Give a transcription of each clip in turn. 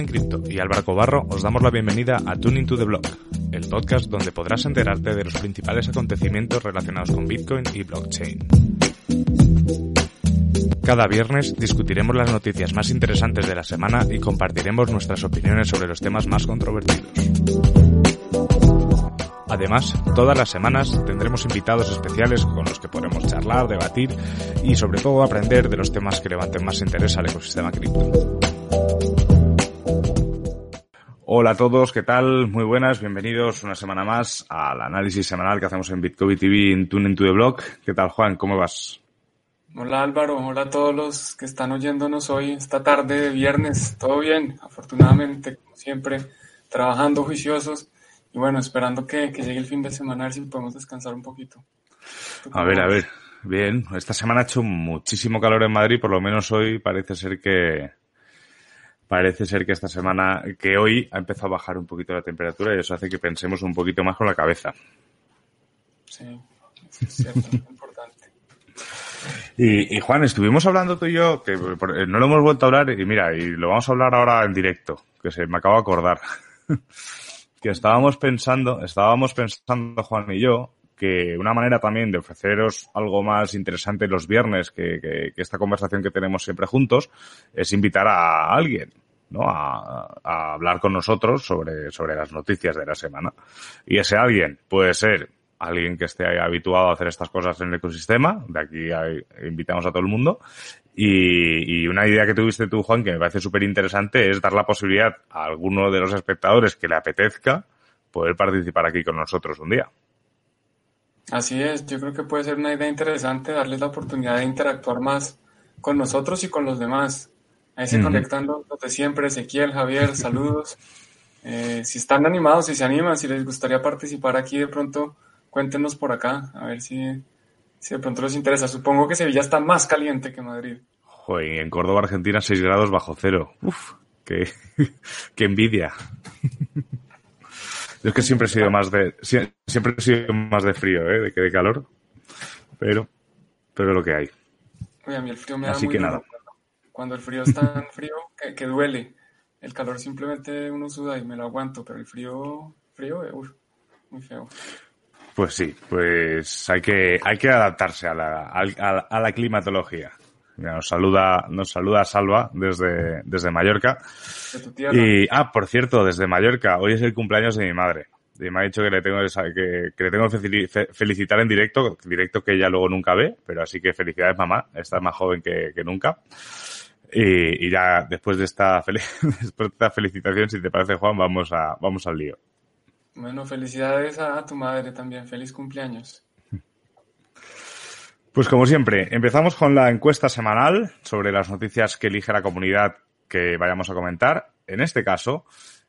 En Cripto y Álvaro Cobarro os damos la bienvenida a Tuning to the Block, el podcast donde podrás enterarte de los principales acontecimientos relacionados con Bitcoin y blockchain. Cada viernes discutiremos las noticias más interesantes de la semana y compartiremos nuestras opiniones sobre los temas más controvertidos. Además, todas las semanas tendremos invitados especiales con los que podremos charlar, debatir y sobre todo aprender de los temas que levanten más interés al ecosistema cripto. Hola a todos, ¿qué tal? Muy buenas, bienvenidos una semana más al análisis semanal que hacemos en Bitcoin TV en Tune to the Block. ¿Qué tal, Juan? ¿Cómo vas? Hola Álvaro, hola a todos los que están oyéndonos hoy, esta tarde de viernes. Todo bien, afortunadamente, como siempre, trabajando juiciosos y bueno, esperando que, llegue el fin de semana a ver si podemos descansar un poquito. A ver, a ver, bien. Esta semana ha hecho muchísimo calor en Madrid, por lo menos hoy parece ser que parece ser que esta semana, que hoy ha empezado a bajar un poquito la temperatura y eso hace que pensemos un poquito más con la cabeza. Sí, es cierto, importante. Y, y, Juan, estuvimos hablando tú y yo, que no lo hemos vuelto a hablar, y mira, y lo vamos a hablar ahora en directo, que se me acaba de acordar. que estábamos pensando, estábamos pensando Juan y yo, que una manera también de ofreceros algo más interesante los viernes que, esta conversación que tenemos siempre juntos es invitar a alguien, ¿no? A, a, hablar con nosotros sobre, sobre las noticias de la semana. Y ese alguien puede ser alguien que esté habituado a hacer estas cosas en el ecosistema, de aquí invitamos a todo el mundo, y, y, una idea que tuviste tú, Juan, que me parece súper interesante, es dar la posibilidad a alguno de los espectadores que le apetezca poder participar aquí con nosotros un día. Así es, yo creo que puede ser una idea interesante darles la oportunidad de interactuar más con nosotros y con los demás. Ahí se conectan los de siempre, Ezequiel, Javier, saludos. Eh, si están animados, si se animan, si les gustaría participar aquí de pronto, cuéntenos por acá, a ver si, si de pronto les interesa. Supongo que Sevilla está más caliente que Madrid. Joder, en Córdoba, Argentina, 6 grados bajo cero. Uf, qué, qué envidia. Yo es que siempre he sido más de, siempre he sido más de frío, ¿eh? De que de calor. Pero, pero lo que hay. Oye, a mí el frío me da Así que nada. Cuando el frío es tan frío que, que, duele. El calor simplemente uno suda y me lo aguanto, pero el frío, frío, eh, muy feo. Pues sí, pues hay que, hay que adaptarse a la, a, la climatología. Nos saluda, nos saluda Salva desde, desde Mallorca. y, ah, por cierto, desde Mallorca, hoy es el cumpleaños de mi madre. Y me ha dicho que le tengo que, que le tengo que felicitar en directo, directo que ella luego nunca ve, pero así que felicidades mamá, estás más joven que, que nunca. Y, y, ya después de esta después de esta felicitación, si te parece Juan, vamos a, vamos al lío. Bueno, felicidades a tu madre también. Feliz cumpleaños. Pues como siempre, empezamos con la encuesta semanal sobre las noticias que elige la comunidad que vayamos a comentar. En este caso,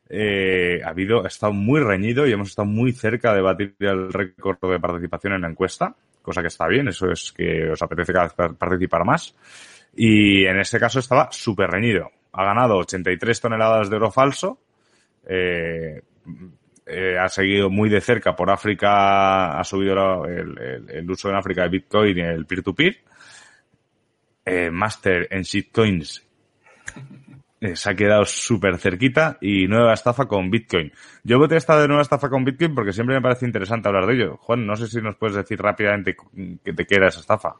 eh, ha habido, ha estado muy reñido y hemos estado muy cerca de batir el récord de participación en la encuesta, cosa que está bien, eso es que os apetece participar más. Y en este caso estaba súper reñido. Ha ganado 83 toneladas de oro falso, eh, eh, ha seguido muy de cerca por África, ha subido el, uso en África de Bitcoin y el peer-to-peer. Eh, Master en shitcoins eh, se ha quedado súper cerquita y nueva estafa con Bitcoin. Yo voté esta de nueva estafa con Bitcoin porque siempre me parece interesante hablar de ello. Juan, no sé si nos puedes decir rápidamente qué te queda esa estafa.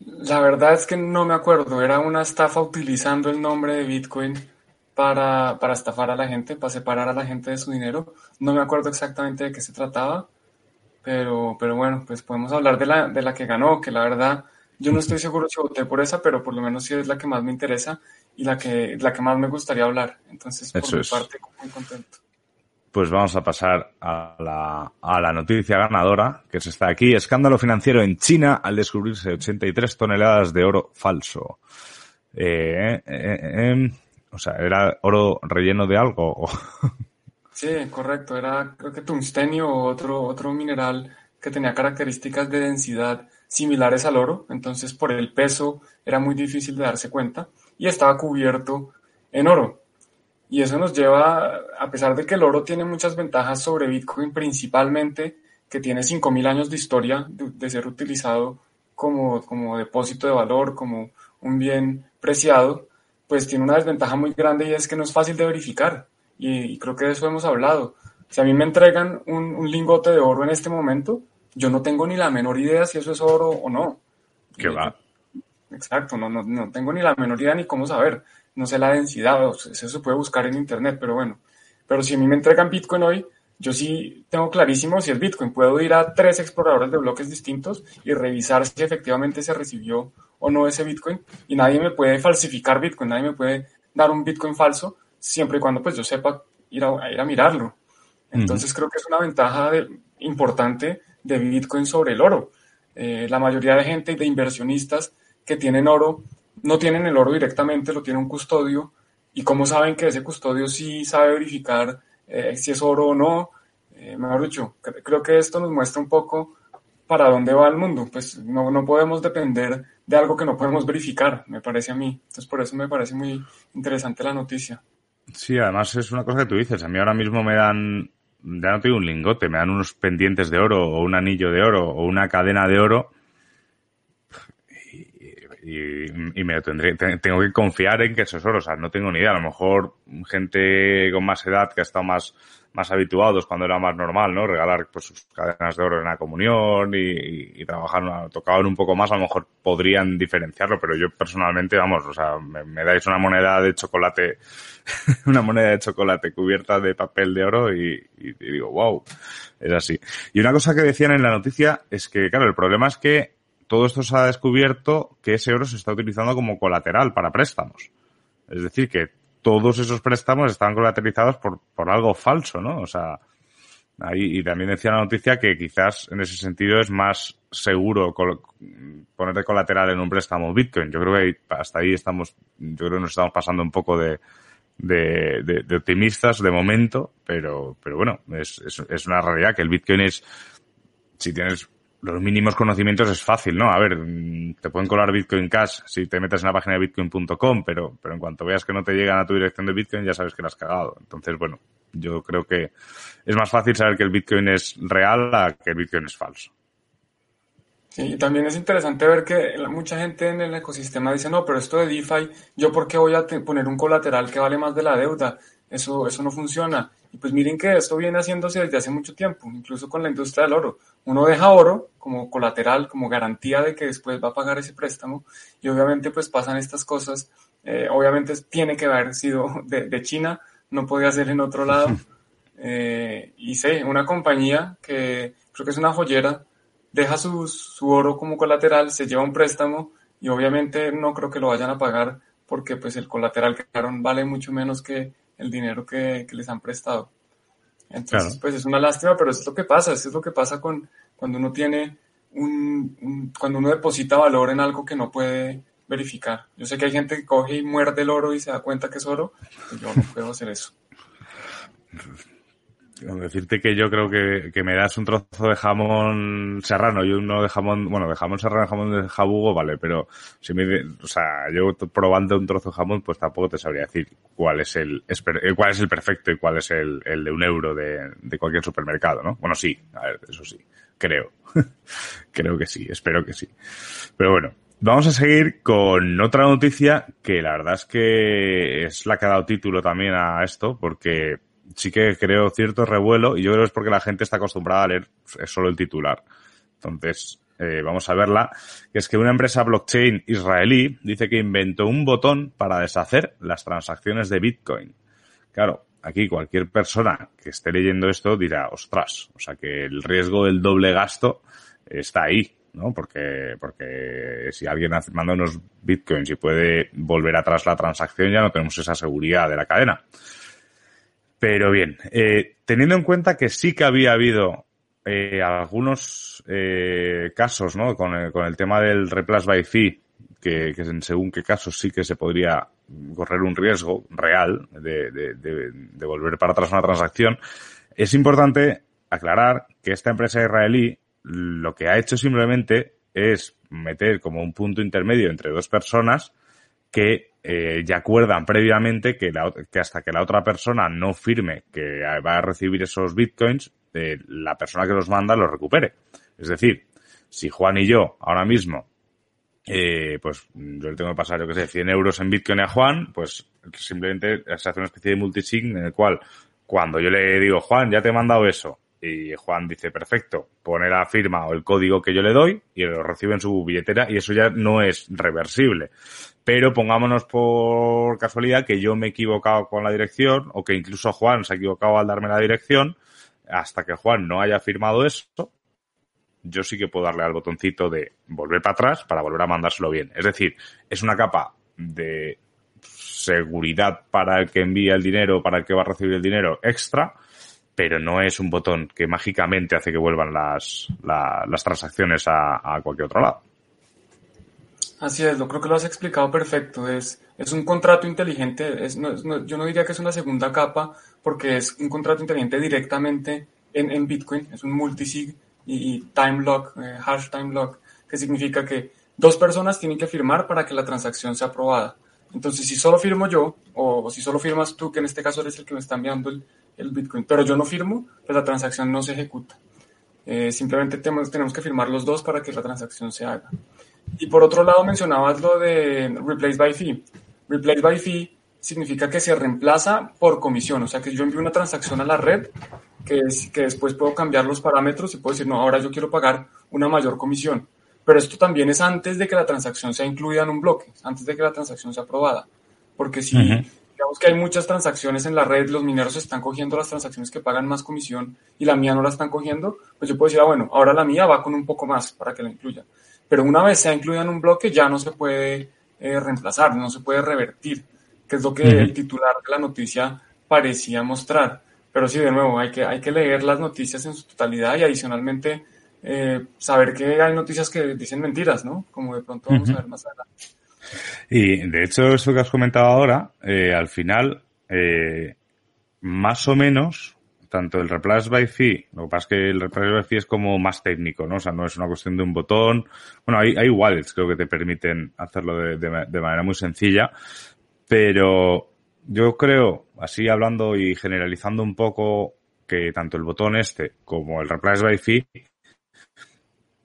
La verdad es que no me acuerdo. Era una estafa utilizando el nombre de Bitcoin para, para estafar a la gente, para separar a la gente de su dinero. No me acuerdo exactamente de qué se trataba, pero, pero bueno, pues podemos hablar de la, de la que ganó, que la verdad yo no estoy seguro si voté por esa, pero por lo menos sí es la que más me interesa y la que, la que más me gustaría hablar. Entonces, por mi parte, muy contento. Pues vamos a pasar a la, a la noticia ganadora, que es esta aquí. Escándalo financiero en China al descubrirse 83 toneladas de oro falso. Eh, eh, eh, em, o sea, ¿era oro relleno de algo? Sí, correcto. Era creo que tungstenio o otro, otro mineral que tenía características de densidad similares al oro. Entonces, por el peso era muy difícil de darse cuenta. Y estaba cubierto en oro. Y eso nos lleva, a pesar de que el oro tiene muchas ventajas sobre Bitcoin, principalmente que tiene 5.000 años de historia de, de ser utilizado como, como depósito de valor, como un bien preciado, pues tiene una desventaja muy grande y es que no es fácil de verificar. Y, creo que de eso hemos hablado. Si a mí me entregan un, lingote de oro en este momento, yo no tengo ni la menor idea si eso es oro o no. ¿Qué va? Exacto, no, no, no tengo ni la menor idea ni cómo saber. No sé la densidad, eso se puede buscar en internet, pero bueno. Pero si a mí me entregan Bitcoin hoy, yo sí tengo clarísimo si es Bitcoin. Puedo ir a tres exploradores de bloques distintos y revisar si efectivamente se recibió o no ese Bitcoin. Y nadie me puede falsificar Bitcoin, nadie me puede dar un Bitcoin falso, siempre y cuando pues yo sepa ir a, ir a mirarlo. Entonces creo que es una ventaja importante de Bitcoin sobre el oro. Eh, la mayoría de gente, de inversionistas que tienen oro, no tienen el oro directamente, lo tiene un custodio. ¿Y cómo saben que ese custodio sí sabe verificar eh, si es oro o no. Eh, creo que esto nos muestra un poco para dónde va el mundo. Pues no, no podemos depender de algo que no podemos verificar, me parece a mí. Entonces por eso me parece muy interesante la noticia. Sí, además es una cosa que tú dices. A mí ahora mismo me dan, ya no tengo un lingote, me dan unos pendientes de oro o un anillo de oro o una cadena de oro y, me tendré, tengo que confiar en que eso es oro. O sea, no tengo ni idea. A lo mejor gente con más edad que ha estado más, más habituados cuando era más normal, ¿no? Regalar pues sus cadenas de oro en la comunión y, y trabajar, tocaban un poco más, a lo mejor podrían diferenciarlo, pero yo personalmente, vamos, o sea, me, dais una moneda de chocolate, una moneda de chocolate cubierta de papel de oro y, y digo, wow, es así. Y una cosa que decían en la noticia es que, claro, el problema es que todo esto se ha descubierto que ese oro se está utilizando como colateral para préstamos. Es decir, que todos esos préstamos están colateralizados por, por algo falso, ¿no? O sea, ahí, y también decía la noticia que quizás en ese sentido es más seguro poner de colateral en un préstamo Bitcoin. Yo creo que hasta ahí estamos, yo creo que nos estamos pasando un poco de, de, de, optimistas de momento, pero, pero bueno, es, es, es una realidad que el Bitcoin es, si tienes los mínimos conocimientos es fácil, ¿no? A ver, te pueden colar Bitcoin Cash si te metes en la página de bitcoin.com, pero, pero en cuanto veas que no te llegan a tu dirección de Bitcoin ya sabes que la has cagado. Entonces, bueno, yo creo que es más fácil saber que el Bitcoin es real a que el Bitcoin es falso. Sí, también es interesante ver que mucha gente en el ecosistema dice, no, pero esto de DeFi, ¿yo por qué voy a poner un colateral que vale más de la deuda? Eso, eso no funciona. Y pues miren que esto viene haciéndose desde hace mucho tiempo, incluso con la industria del oro. Uno deja oro como colateral, como garantía de que después va a pagar ese préstamo y obviamente pues pasan estas cosas. Eh, obviamente tiene que haber sido de, China, no podía ser en otro lado. Eh, y sé, una compañía que creo que es una joyera, deja su, su oro como colateral, se lleva un préstamo y obviamente no creo que lo vayan a pagar porque pues el colateral que dejaron vale mucho menos que el dinero que, les han prestado. Entonces, pues es una lástima, pero eso es lo que pasa, eso es lo que pasa con cuando uno tiene un, cuando uno deposita valor en algo que no puede verificar. Yo sé que hay gente que coge y muerde el oro y se da cuenta que es oro, pues yo no puedo hacer eso. decirte que yo creo que, que, me das un trozo de jamón serrano y uno de jamón, bueno, de jamón serrano, jamón de jabugo, vale, pero si me, o sea, yo probando un trozo de jamón, pues tampoco te sabría decir cuál es el, eh, cuál es el perfecto y cuál es el, el de un euro de, de cualquier supermercado, ¿no? Bueno, sí, a ver, eso sí, creo. creo que sí, espero que sí. Pero bueno, Vamos a seguir con otra noticia que la verdad es que es la que ha dado título también a esto, porque sí que creo cierto revuelo y yo creo que es porque la gente está acostumbrada a leer solo el titular. Entonces, eh, vamos a verla, es que una empresa blockchain israelí dice que inventó un botón para deshacer las transacciones de Bitcoin. Claro, aquí cualquier persona que esté leyendo esto dirá, ostras, o sea que el riesgo del doble gasto está ahí, ¿no? Porque, porque si alguien manda unos bitcoins y puede volver atrás la transacción, ya no tenemos esa seguridad de la cadena. Pero bien, eh, teniendo en cuenta que sí que había habido eh, algunos eh, casos, ¿no? Con el, con el tema del replace by fee, que, que, según qué casos sí que se podría correr un riesgo real de, de, de volver para atrás una transacción, es importante aclarar que esta empresa israelí lo que ha hecho simplemente es meter como un punto intermedio entre dos personas que eh, ya acuerdan previamente que, que, hasta que la otra persona no firme que va a recibir esos bitcoins, eh, la persona que los manda los recupere. Es decir, si Juan y yo ahora mismo eh, pues yo le tengo que pasar, yo que sé, 100 euros en Bitcoin a Juan, pues simplemente se hace una especie de multisig en el cual cuando yo le digo, Juan, ya te he mandado eso, y Juan dice, perfecto, pone la firma o el código que yo le doy y lo recibe en su billetera y eso ya no es reversible. Pero pongámonos por casualidad que yo me he equivocado con la dirección o que incluso Juan se ha equivocado al darme la dirección, hasta que Juan no haya firmado eso, yo sí que puedo darle al botoncito de volver para atrás para volver a mandárselo bien. Es decir, es una capa de seguridad para el que envía el dinero, para el que va a recibir el dinero extra, pero no es un botón que mágicamente hace que vuelvan las, las transacciones a, cualquier otro lado. Así es, lo creo que lo has explicado perfecto. Es, es un contrato inteligente. Es, yo no diría que es una segunda capa porque es un contrato inteligente directamente en, en Bitcoin. Es un multisig y, time lock, eh, hash time lock, que significa que dos personas tienen que firmar para que la transacción sea aprobada. Entonces, si solo firmo yo, o, si solo firmas tú, que en este caso eres el que me está enviando el, el Bitcoin, pero yo no firmo, pues la transacción no se ejecuta. Eh, simplemente tenemos, que firmar los dos para que la transacción se haga. Y por otro lado, mencionabas lo de replace by fee. Replace by fee significa que se reemplaza por comisión, o sea que yo envío una transacción a la red que, es, que después puedo cambiar los parámetros y puedo decir, no, ahora yo quiero pagar una mayor comisión. Pero esto también es antes de que la transacción sea incluida en un bloque, antes de que la transacción sea aprobada. Porque si digamos que hay muchas transacciones en la red, los mineros están cogiendo las transacciones que pagan más comisión y la mía no la están cogiendo, pues yo puedo decir, ah, bueno, ahora la mía va con un poco más para que la incluya. Pero una vez sea incluida en un bloque, ya no se puede eh, reemplazar, no se puede revertir, que es lo que el titular de la noticia parecía mostrar. Pero sí, de nuevo, hay que, hay que leer las noticias en su totalidad y adicionalmente eh, saber que hay noticias que dicen mentiras, ¿no? Como de pronto vamos a ver más adelante. Y de hecho, eso que has comentado ahora, eh, al final, eh, más o menos, tanto el replace by fee, lo que pasa es que el replace by fee es como más técnico, ¿no? O sea, no es una cuestión de un botón. Bueno, hay, hay wallets, creo que te permiten hacerlo de, de manera muy sencilla, pero yo creo, así hablando y generalizando un poco, que tanto el botón este como el Replace by Fee,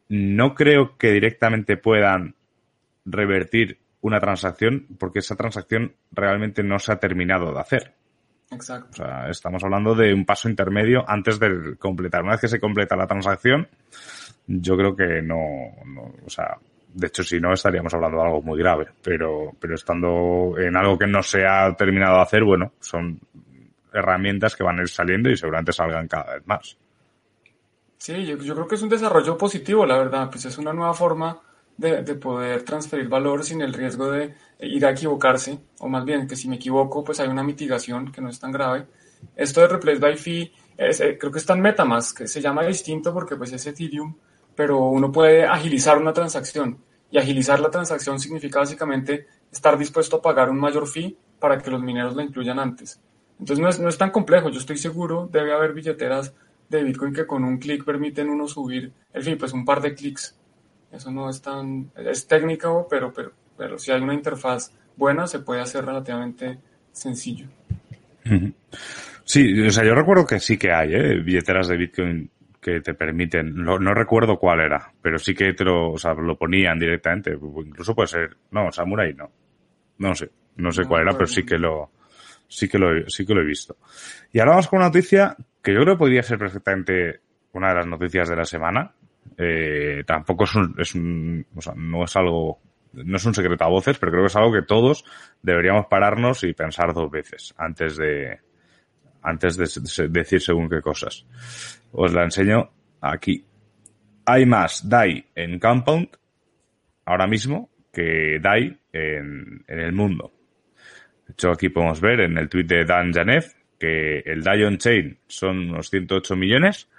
no creo que directamente puedan revertir una transacción porque esa transacción realmente no se ha terminado de hacer. Exacto. O sea, estamos hablando de un paso intermedio antes de completar. Una vez que se completa la transacción, yo creo que no, no o sea, de hecho, si no, estaríamos hablando de algo muy grave. Pero, pero estando en algo que no se ha terminado de hacer, bueno, son herramientas que van a ir saliendo y seguramente salgan cada vez más. Sí, yo, creo que es un desarrollo positivo, la verdad. Pues es una nueva forma de, poder transferir valor sin el riesgo de ir a equivocarse, o más bien que si me equivoco, pues hay una mitigación que no es tan grave. Esto de Replace by Fee, eh, creo que está en MetaMask, que se llama distinto porque pues es Ethereum, pero uno puede agilizar una transacción. Y agilizar la transacción significa básicamente estar dispuesto a pagar un mayor fee para que los mineros la incluyan antes. Entonces no es, no es tan complejo, yo estoy seguro, debe haber billeteras de Bitcoin que con un clic permiten uno subir el fee, pues un par de clics. Eso no es tan, es técnico, pero, pero, pero si hay una interfaz buena se puede hacer relativamente sencillo. Sí, o sea, yo recuerdo que sí que hay ¿eh? billeteras de Bitcoin que te permiten, no, recuerdo cuál era, pero sí que te lo, o sea, lo ponían directamente, incluso puede ser, no, Samurai no, no sé, no sé cuál era, pero sí que lo, sí que lo, sí que lo he visto. Y ahora vamos con una noticia que yo creo que podría ser perfectamente una de las noticias de la semana. Eh, tampoco es un, es un, o sea, no es algo, no es un secreto a voces, pero creo que es algo que todos deberíamos pararnos y pensar dos veces antes de, antes de decir según qué cosas. Os la enseño aquí. Hay más DAI en Compound ahora mismo que DAI en, el mundo. De hecho, aquí podemos ver en el tweet de Dan Janev que el DAI on-chain son unos 108 millones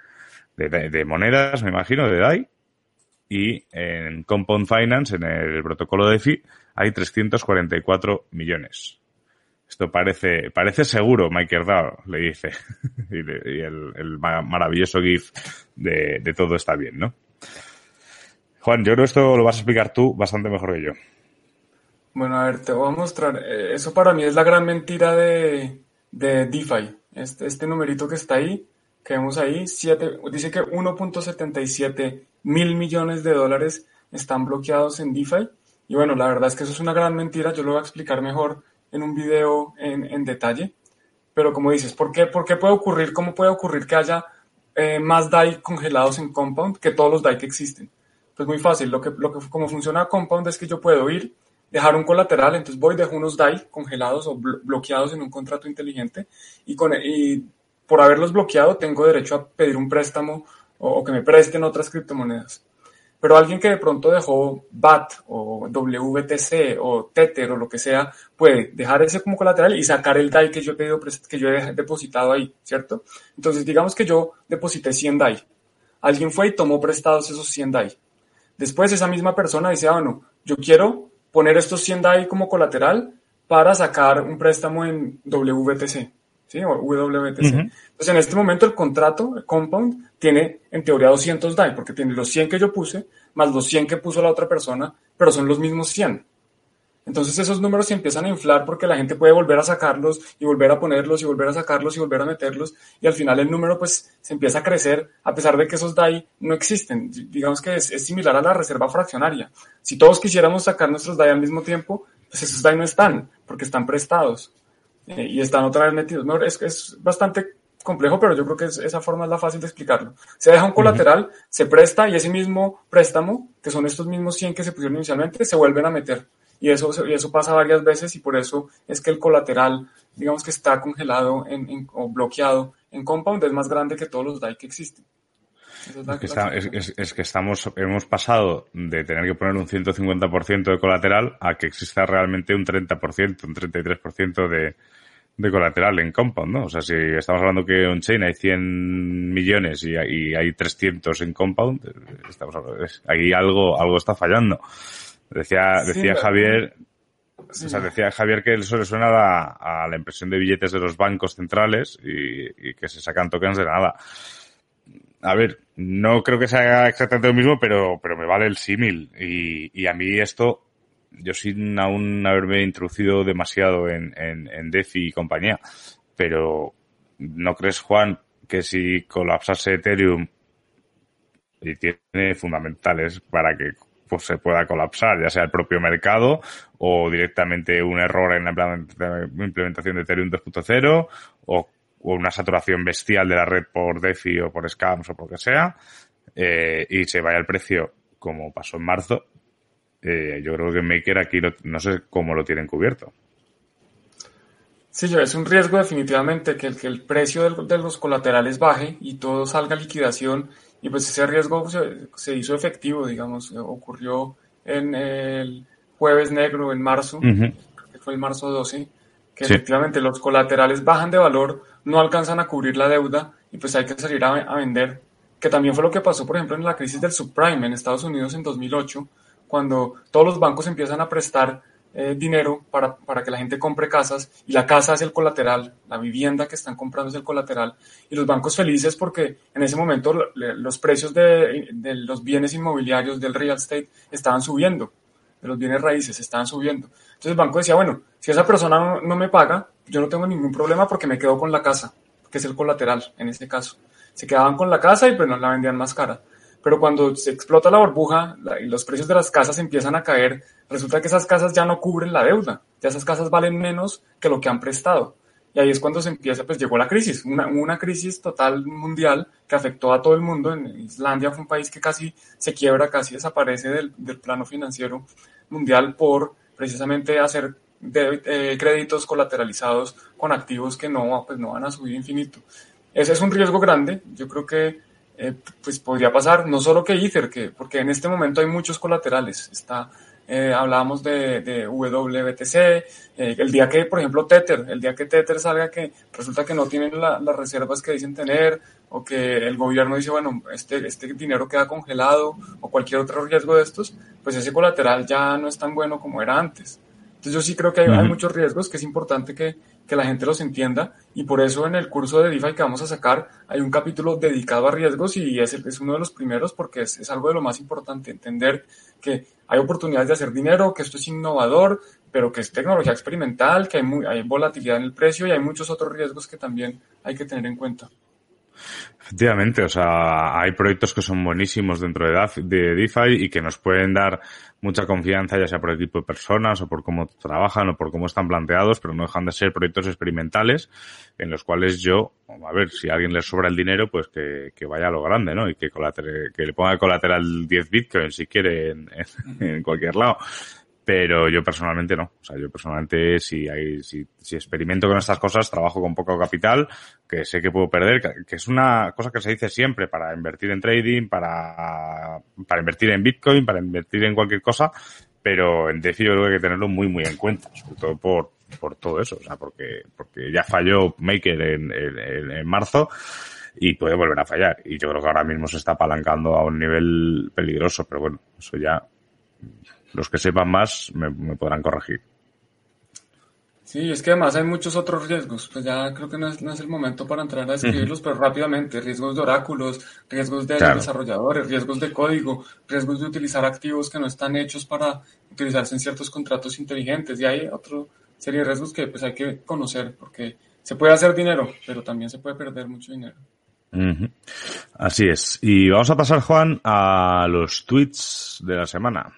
de, monedas, me imagino, de DAI. Y en Compound Finance, en el protocolo de DeFi, hay 344 millones. Esto parece, parece seguro, Michael Dow, le dice. y, el, maravilloso GIF de, todo está bien, ¿no? Juan, yo creo que esto lo vas a explicar tú bastante mejor que yo. Bueno, a ver, te voy a mostrar. Eh, eso para mí es la gran mentira de, de DeFi. Este, este numerito que está ahí, que vemos ahí, siete, dice que 1.77 mil millones de dólares están bloqueados en DeFi. Y bueno, la verdad es que eso es una gran mentira, yo lo voy a explicar mejor en un video en, en detalle. Pero como dices, ¿por qué, ¿por qué puede ocurrir, cómo puede ocurrir que haya eh, más DAI congelados en Compound que todos los DAI que existen? Pues muy fácil, lo que, lo que, como funciona Compound es que yo puedo ir, dejar un colateral, entonces voy, dejo unos DAI congelados o bloqueados en un contrato inteligente y, con, y por haberlos bloqueado tengo derecho a pedir un préstamo o, que me presten otras criptomonedas. Pero alguien que de pronto dejó BAT o WTC o Tether o lo que sea, puede dejar ese como colateral y sacar el DAI que yo he, pedido, que yo he depositado ahí, ¿cierto? Entonces, digamos que yo deposité 100 DAI. Alguien fue y tomó prestados esos 100 DAI. Después esa misma persona dice, ah, bueno, yo quiero poner estos 100 DAI como colateral para sacar un préstamo en WTC. ¿Sí? O WTC. Entonces, en este momento el contrato, el compound, tiene en teoría 200 DAI, porque tiene los 100 que yo puse, más los 100 que puso la otra persona, pero son los mismos 100. Entonces esos números se empiezan a inflar porque la gente puede volver a sacarlos y volver a ponerlos y volver a sacarlos y volver a meterlos y al final el número pues se empieza a crecer a pesar de que esos DAI no existen. Digamos que es, es similar a la reserva fraccionaria. Si todos quisiéramos sacar nuestros DAI al mismo tiempo, pues esos DAI no están porque están prestados. Eh, y están otra vez metidos. Es, es bastante complejo, pero yo creo que esa forma es la fácil de explicarlo. Se deja un colateral, se presta y ese mismo préstamo, que son estos mismos 100 que se pusieron inicialmente, se vuelven a meter. Y eso, y eso pasa varias veces y por eso es que el colateral, digamos que está congelado en, o bloqueado en Compound, es más grande que todos los DAI que existen. Es que, estamos, hemos pasado de tener que poner un 150% de colateral a que exista realmente un 30%, un 33% de, de colateral en Compound, ¿no? O sea, si estamos hablando que en Chain hay 100 millones y, hay 300 en Compound, estamos ahí algo, algo está fallando. Decía, decía Javier, o sea, decía Javier que eso le suena a, la impresión de billetes de los bancos centrales y, y que se sacan tokens de nada a ver, no creo que sea exactamente lo mismo, pero, pero me vale el símil. Y, y a mí esto, yo sin aún haberme introducido demasiado en, en, DeFi y compañía, pero ¿no crees, Juan, que si colapsase Ethereum y tiene fundamentales para que pues, se pueda colapsar, ya sea el propio mercado o directamente un error en la implementación de Ethereum 2.0 o o una saturación bestial de la red por DeFi o por scams o por lo que sea, eh, y se vaya el precio como pasó en marzo, eh, yo creo que Maker aquí no sé cómo lo tienen cubierto. Sí, es un riesgo definitivamente que el, que el precio de, los colaterales baje y todo salga a liquidación y pues ese riesgo se, hizo efectivo, digamos, ocurrió en el jueves negro, en marzo, que fue el marzo 12, que efectivamente los colaterales bajan de valor no alcanzan a cubrir la deuda y pues hay que salir a, vender, que también fue lo que pasó, por ejemplo, en la crisis del subprime en Estados Unidos en 2008, cuando todos los bancos empiezan a prestar eh, dinero para, para, que la gente compre casas y la casa es el colateral, la vivienda que están comprando es el colateral y los bancos felices porque en ese momento los precios de, de los bienes inmobiliarios del real estate estaban subiendo, de los bienes raíces estaban subiendo. Entonces el banco decía, bueno, si esa persona no, me paga, yo no tengo ningún problema porque me quedo con la casa, que es el colateral en este caso. Se quedaban con la casa y pues no la vendían más cara. Pero cuando se explota la burbuja y los precios de las casas empiezan a caer, resulta que esas casas ya no cubren la deuda. Ya esas casas valen menos que lo que han prestado. Y ahí es cuando se empieza, pues llegó la crisis, una, una crisis total mundial que afectó a todo el mundo. En Islandia fue un país que casi se quiebra, casi desaparece del, del plano financiero mundial por precisamente hacer de, créditos colateralizados con activos que no, pues no van a subir infinito. Ese es un riesgo grande. Yo creo que eh, pues podría pasar, no solo que Ether, que, porque en este momento hay muchos colaterales. Está, eh, hablábamos de, de WBTC, eh, el día que, por ejemplo, Tether, el día que Tether salga que resulta que no tienen las reservas que dicen tener, o que el gobierno dice, bueno, este, este dinero queda congelado, o cualquier otro riesgo de estos, pues ese colateral ya no es tan bueno como era antes. Entonces yo sí creo que hay, hay muchos riesgos que es importante que, que, la gente los entienda y por eso en el curso de DeFi que vamos a sacar hay un capítulo dedicado a riesgos y es, es uno de los primeros porque es, es, algo de lo más importante, entender que hay oportunidades de hacer dinero, que esto es innovador, pero que es tecnología experimental, que hay, muy, hay volatilidad en el precio y hay muchos otros riesgos que también hay que tener en cuenta. Efectivamente, o sea, hay proyectos que son buenísimos dentro de, de DeFi y que nos pueden dar mucha confianza, ya sea por el tipo de personas o por cómo trabajan o por cómo están planteados, pero no dejan de ser proyectos experimentales en los cuales yo, a ver, si alguien le sobra el dinero, pues que, que vaya a lo grande, ¿no? Y que, que le ponga colateral 10 bitcoins si quiere en, en cualquier lado pero yo personalmente no. O sea, yo personalmente si hay, si, si experimento con estas cosas, trabajo con poco capital, que sé que puedo perder, que es una cosa que se dice siempre para invertir en trading, para, para invertir en Bitcoin, para invertir en cualquier cosa, pero en DeFi yo creo que hay que tenerlo muy, muy en cuenta, sobre todo por, por todo eso, o sea, porque, porque ya falló Maker en, en, en marzo y puede volver a fallar. Y yo creo que ahora mismo se está apalancando a un nivel peligroso, pero bueno, eso ya los que sepan más me, podrán corregir. Sí, es que además hay muchos otros riesgos. Pues ya creo que no es, el momento para entrar a describirlos, pero rápidamente. Riesgos de oráculos, riesgos de desarrolladores, riesgos de código, riesgos de utilizar activos que no están hechos para utilizarse en ciertos contratos inteligentes. Y hay otra serie de riesgos que pues hay que conocer, porque se puede hacer dinero, pero también se puede perder mucho dinero. Así es. Y vamos a pasar, Juan, a los tweets de la semana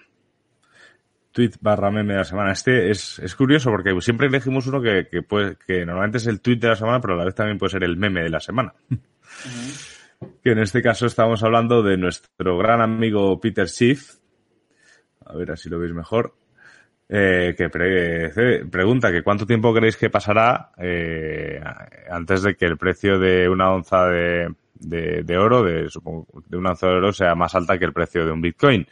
tweet barra meme de la semana. Este es, es curioso porque siempre elegimos uno que, que, puede, que normalmente es el tweet de la semana, pero a la vez también puede ser el meme de la semana. Que en este caso estamos hablando de nuestro gran amigo Peter Schiff. A ver, así lo veis mejor. Eh, que pregunta que cuánto tiempo creéis que pasará eh, antes de que el precio de una onza de, de, de oro, de, supongo, de una onza de oro sea más alta que el precio de un Bitcoin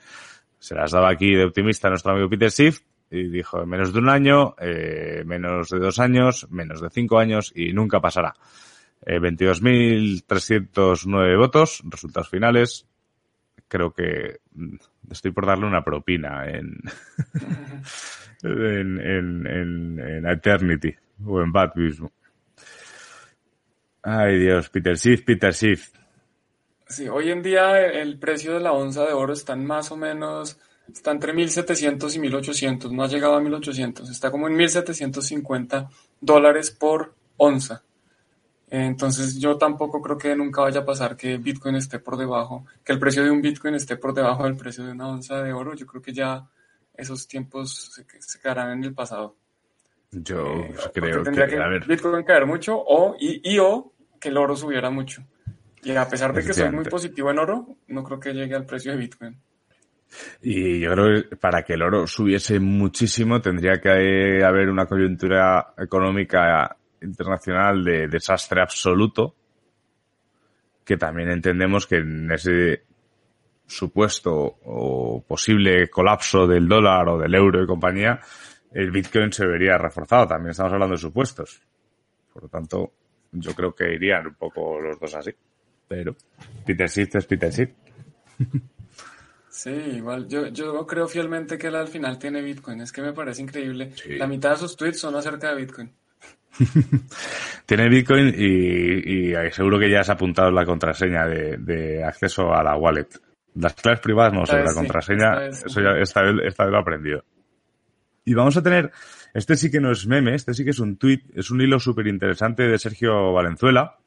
se las daba aquí de optimista nuestro amigo Peter Schiff y dijo menos de un año, eh, menos de dos años, menos de cinco años y nunca pasará. Eh, 22.309 votos, resultados finales. Creo que mm, estoy por darle una propina en, en, en, en, Eternity o en Bad mismo. Ay Dios, Peter Schiff, Peter Schiff. Sí, hoy en día el precio de la onza de oro está más o menos, está entre 1700 y 1800, no ha llegado a 1800, está como en 1750 dólares por onza. Entonces yo tampoco creo que nunca vaya a pasar que Bitcoin esté por debajo, que el precio de un Bitcoin esté por debajo del precio de una onza de oro. Yo creo que ya esos tiempos se, quedarán en el pasado. Yo eh, creo que, que, a ver. Bitcoin caer mucho o y, o que el oro subiera mucho. Y a pesar de que soy muy positivo en oro, no creo que llegue al precio de Bitcoin. Y yo creo que para que el oro subiese muchísimo tendría que haber una coyuntura económica internacional de desastre absoluto, que también entendemos que en ese supuesto o posible colapso del dólar o del euro y compañía, el Bitcoin se vería reforzado. También estamos hablando de supuestos. Por lo tanto, yo creo que irían un poco los dos así pero Peter Schiff es Peter Schiff. Sí, igual, yo, yo creo fielmente que él al final tiene Bitcoin, es que me parece increíble. La mitad de sus tweets son acerca de Bitcoin. tiene Bitcoin y, seguro que ya has apuntado la contraseña de, acceso a la wallet. Las claves privadas no sé, la contraseña, eso ya esta vez, esta vez lo he aprendido. Y vamos a tener, este sí que no es meme, este sí que es un tweet, es un hilo súper interesante de Sergio Valenzuela,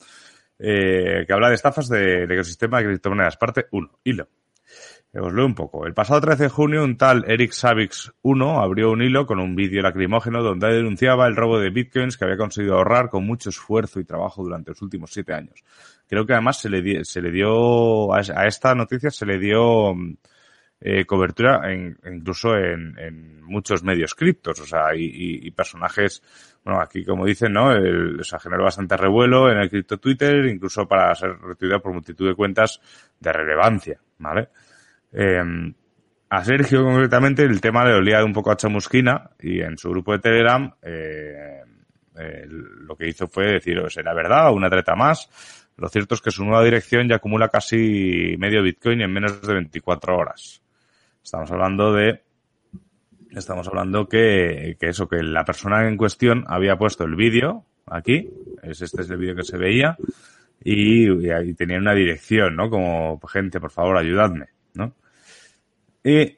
eh, que habla de estafas de, de ecosistema de criptomonedas. Parte 1. Hilo. Os leo un poco. El pasado 13 de junio, un tal Eric Savix 1 abrió un hilo con un vídeo lacrimógeno donde denunciaba el robo de bitcoins que había conseguido ahorrar con mucho esfuerzo y trabajo durante los últimos siete años. Creo que además se le, se le dio, a, esta noticia se le dio eh, cobertura en, incluso en, en, muchos medios criptos, o sea, y, y personajes bueno, aquí como dicen, ¿no? El, o sea, generó bastante revuelo en el cripto Twitter, incluso para ser retuiteado por multitud de cuentas de relevancia, ¿vale? Eh, a Sergio concretamente el tema le olía un poco a chamusquina y en su grupo de Telegram eh, eh, lo que hizo fue decir, ¿será verdad una treta más? Lo cierto es que su nueva dirección ya acumula casi medio Bitcoin en menos de 24 horas. Estamos hablando de Estamos hablando que, que eso, que la persona en cuestión había puesto el vídeo aquí, es este es el vídeo que se veía, y, ahí tenía una dirección, ¿no? Como, gente, por favor, ayudadme, ¿no? Y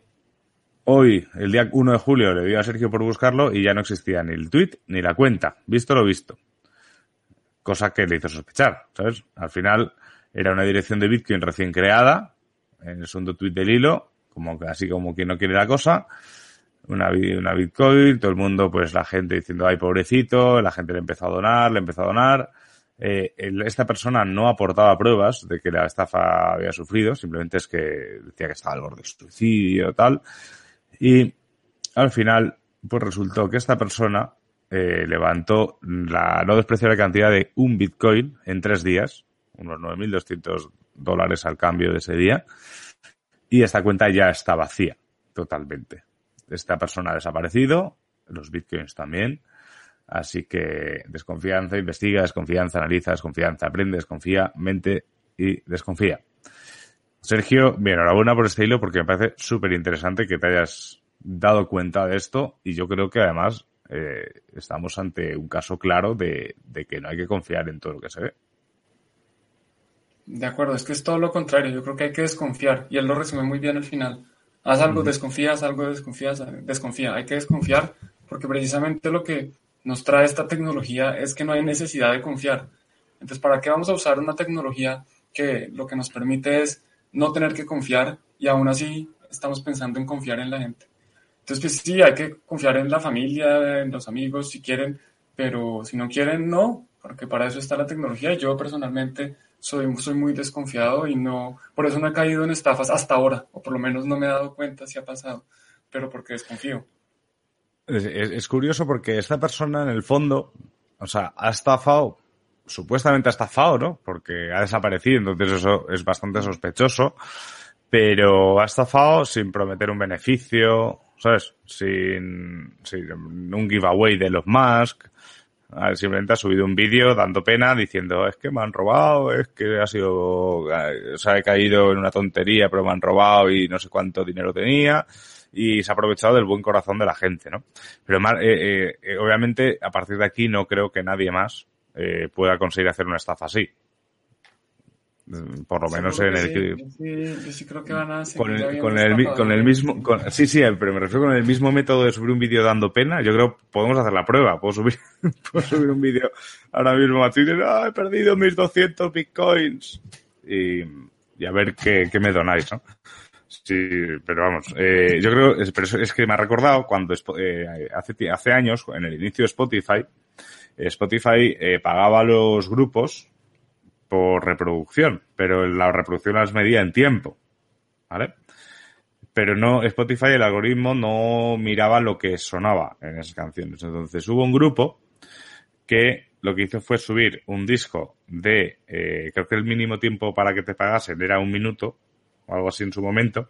hoy, el día 1 de julio, le dio a Sergio por buscarlo y ya no existía ni el tweet ni la cuenta. Visto lo visto. cosa que le hizo sospechar, ¿sabes? Al final era una dirección de Bitcoin recién creada, en el segundo tweet del hilo, como así como quien no quiere la cosa, una, una Bitcoin, todo el mundo, pues la gente diciendo, ay, pobrecito, la gente le empezó a donar, le empezó a donar. Eh, esta persona no aportaba pruebas de que la estafa había sufrido, simplemente es que decía que estaba al borde de suicidio, tal. Y al final, pues resultó que esta persona eh, levantó la no despreciable cantidad de un Bitcoin en tres días, unos 9.200 dólares al cambio de ese día, y esta cuenta ya está vacía totalmente. Esta persona ha desaparecido, los Bitcoins también, así que desconfianza, investiga, desconfianza, analiza, desconfianza, aprende, desconfía, mente y desconfía. Sergio, bien, enhorabuena por este hilo porque me parece súper interesante que te hayas dado cuenta de esto y yo creo que además eh, estamos ante un caso claro de, que no hay que confiar en todo lo que se ve. De acuerdo, es que es todo lo contrario. Yo creo que hay que desconfiar y él lo resume muy bien al final. Haz algo, desconfías, algo, desconfías, desconfía. Hay que desconfiar porque precisamente lo que nos trae esta tecnología es que no hay necesidad de confiar. Entonces, ¿para qué vamos a usar una tecnología que lo que nos permite es no tener que confiar y aún así estamos pensando en confiar en la gente? Entonces, pues sí, hay que confiar en la familia, en los amigos, si quieren, pero si no quieren, no, porque para eso está la tecnología. Yo personalmente soy, soy muy desconfiado y no, por eso no he caído en estafas hasta ahora, o por lo menos no me he dado cuenta si ha pasado, pero porque desconfío. Es, curioso porque esta persona en el fondo, o sea, ha estafado, supuestamente ha estafado, ¿no? Porque ha desaparecido, entonces eso es bastante sospechoso, pero ha estafado sin prometer un beneficio, ¿sabes? Sin, un giveaway de los Musk. Simplemente ha subido un vídeo dando pena diciendo es que me han robado, es que ha sido, eh, se ha caído en una tontería pero me han robado y no sé cuánto dinero tenía y se ha aprovechado del buen corazón de la gente, ¿no? Pero eh, eh, obviamente a partir de aquí no creo que nadie más pueda conseguir hacer una estafa así. Mm, por lo menos en el sí, sí, creo que van a con el, con el, con el mismo sí sí pero me refiero con el mismo método de subir un vídeo dando pena yo creo podemos hacer la prueba puedo subir puedo subir un vídeo ahora mismo a Twitter ah, he perdido mis 200 bitcoins y, y a ver qué, qué me donáis ¿no? Sí, pero vamos, eh, yo creo, es, pero es que me ha recordado cuando eh, hace, hace años, en el inicio de Spotify, eh, Spotify eh, pagaba a los grupos por reproducción, pero la reproducción las medía en tiempo, ¿vale? Pero no, Spotify, el algoritmo no miraba lo que sonaba en esas canciones. Entonces hubo un grupo que lo que hizo fue subir un disco de, eh, creo que el mínimo tiempo para que te pagasen era un minuto, o algo así en su momento,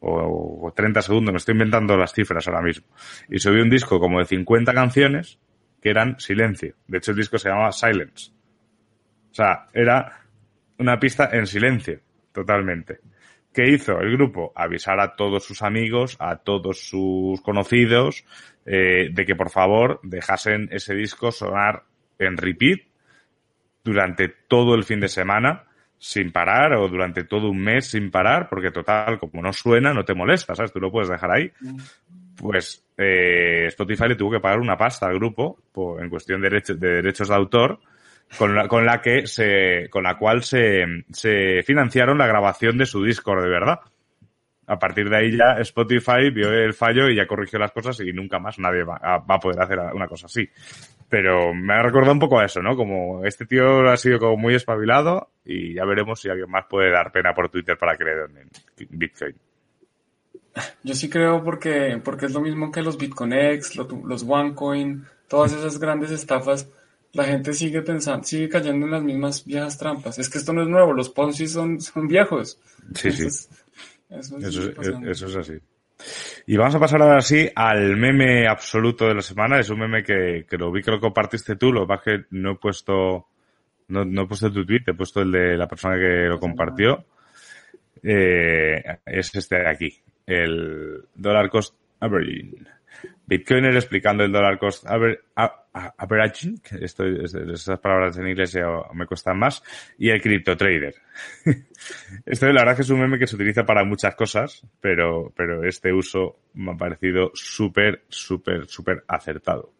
o, o 30 segundos, me estoy inventando las cifras ahora mismo. Y subió un disco como de 50 canciones que eran silencio. De hecho, el disco se llamaba Silence. O sea, era una pista en silencio, totalmente. ¿Qué hizo el grupo? Avisar a todos sus amigos, a todos sus conocidos, eh, de que por favor dejasen ese disco sonar en repeat durante todo el fin de semana sin parar o durante todo un mes sin parar, porque total, como no suena, no te molesta, ¿sabes? Tú lo puedes dejar ahí. Pues eh, Spotify le tuvo que pagar una pasta al grupo en cuestión de, de derechos de autor con la, con la que se, con la cual se, se financiaron la grabación de su Discord de verdad. A partir de ahí ya Spotify vio el fallo y ya corrigió las cosas y nunca más nadie va a, va a poder hacer una cosa así. Pero me ha recordado un poco a eso, ¿no? Como este tío ha sido como muy espabilado y ya veremos si alguien más puede dar pena por Twitter para que le donen Bitcoin. Yo sí creo porque, porque es lo mismo que los los, los OneCoin, todas esas grandes estafas la gente sigue pensando, sigue cayendo en las mismas viejas trampas. Es que esto no es nuevo, los Ponzi son, son viejos. Sí, sí. eso, es, así. Y vamos a pasar ahora sí al meme absoluto de la semana. Es un meme que, que lo vi que lo compartiste tú, lo que pasa es que no he puesto, no, no he puesto tu tweet, he puesto el de la persona que lo compartió. Eh, es este de aquí, el dollar cost averaging. Bitcoiner explicando el dollar cost averaging, esto, esas palabras en inglés me cuestan más, y el crypto trader. Esto la verdad que es un meme que se utiliza para muchas cosas, pero, pero este uso me ha parecido súper, súper, súper acertado.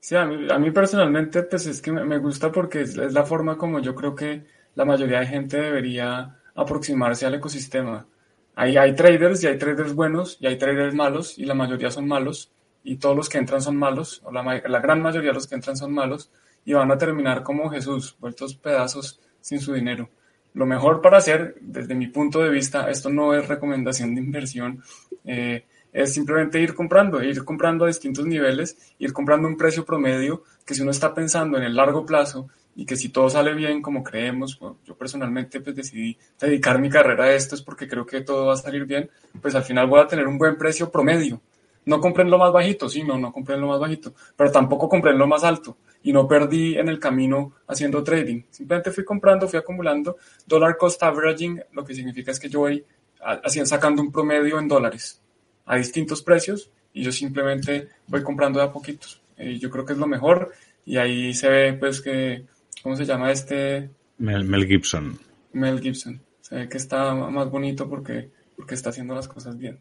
Sí, a mí, personalmente, pues es que me gusta porque es, la forma como yo creo que la mayoría de gente debería aproximarse al ecosistema. Hay, hay traders y hay traders buenos y hay traders malos y la mayoría son malos y todos los que entran son malos, o la, gran mayoría de los que entran son malos y van a terminar como Jesús, vueltos pedazos sin su dinero. Lo mejor para hacer, desde mi punto de vista, esto no es recomendación de inversión, eh, es simplemente ir comprando, ir comprando a distintos niveles, ir comprando un precio promedio que si uno está pensando en el largo plazo y que si todo sale bien como creemos, yo personalmente pues decidí dedicar mi carrera a esto es porque creo que todo va a salir bien, pues al final voy a tener un buen precio promedio. No compren lo más bajito, sí, no, no compren lo más bajito, pero tampoco compren lo más alto y no perdí en el camino haciendo trading. Simplemente fui comprando, fui acumulando. Dollar cost averaging, lo que significa es que yo voy haciendo, sacando un promedio en dólares a distintos precios y yo simplemente voy comprando de a poquitos. Y yo creo que es lo mejor y ahí se ve pues que, ¿cómo se llama este? Mel, Gibson. Mel Gibson. Se ve que está más bonito porque, porque está haciendo las cosas bien.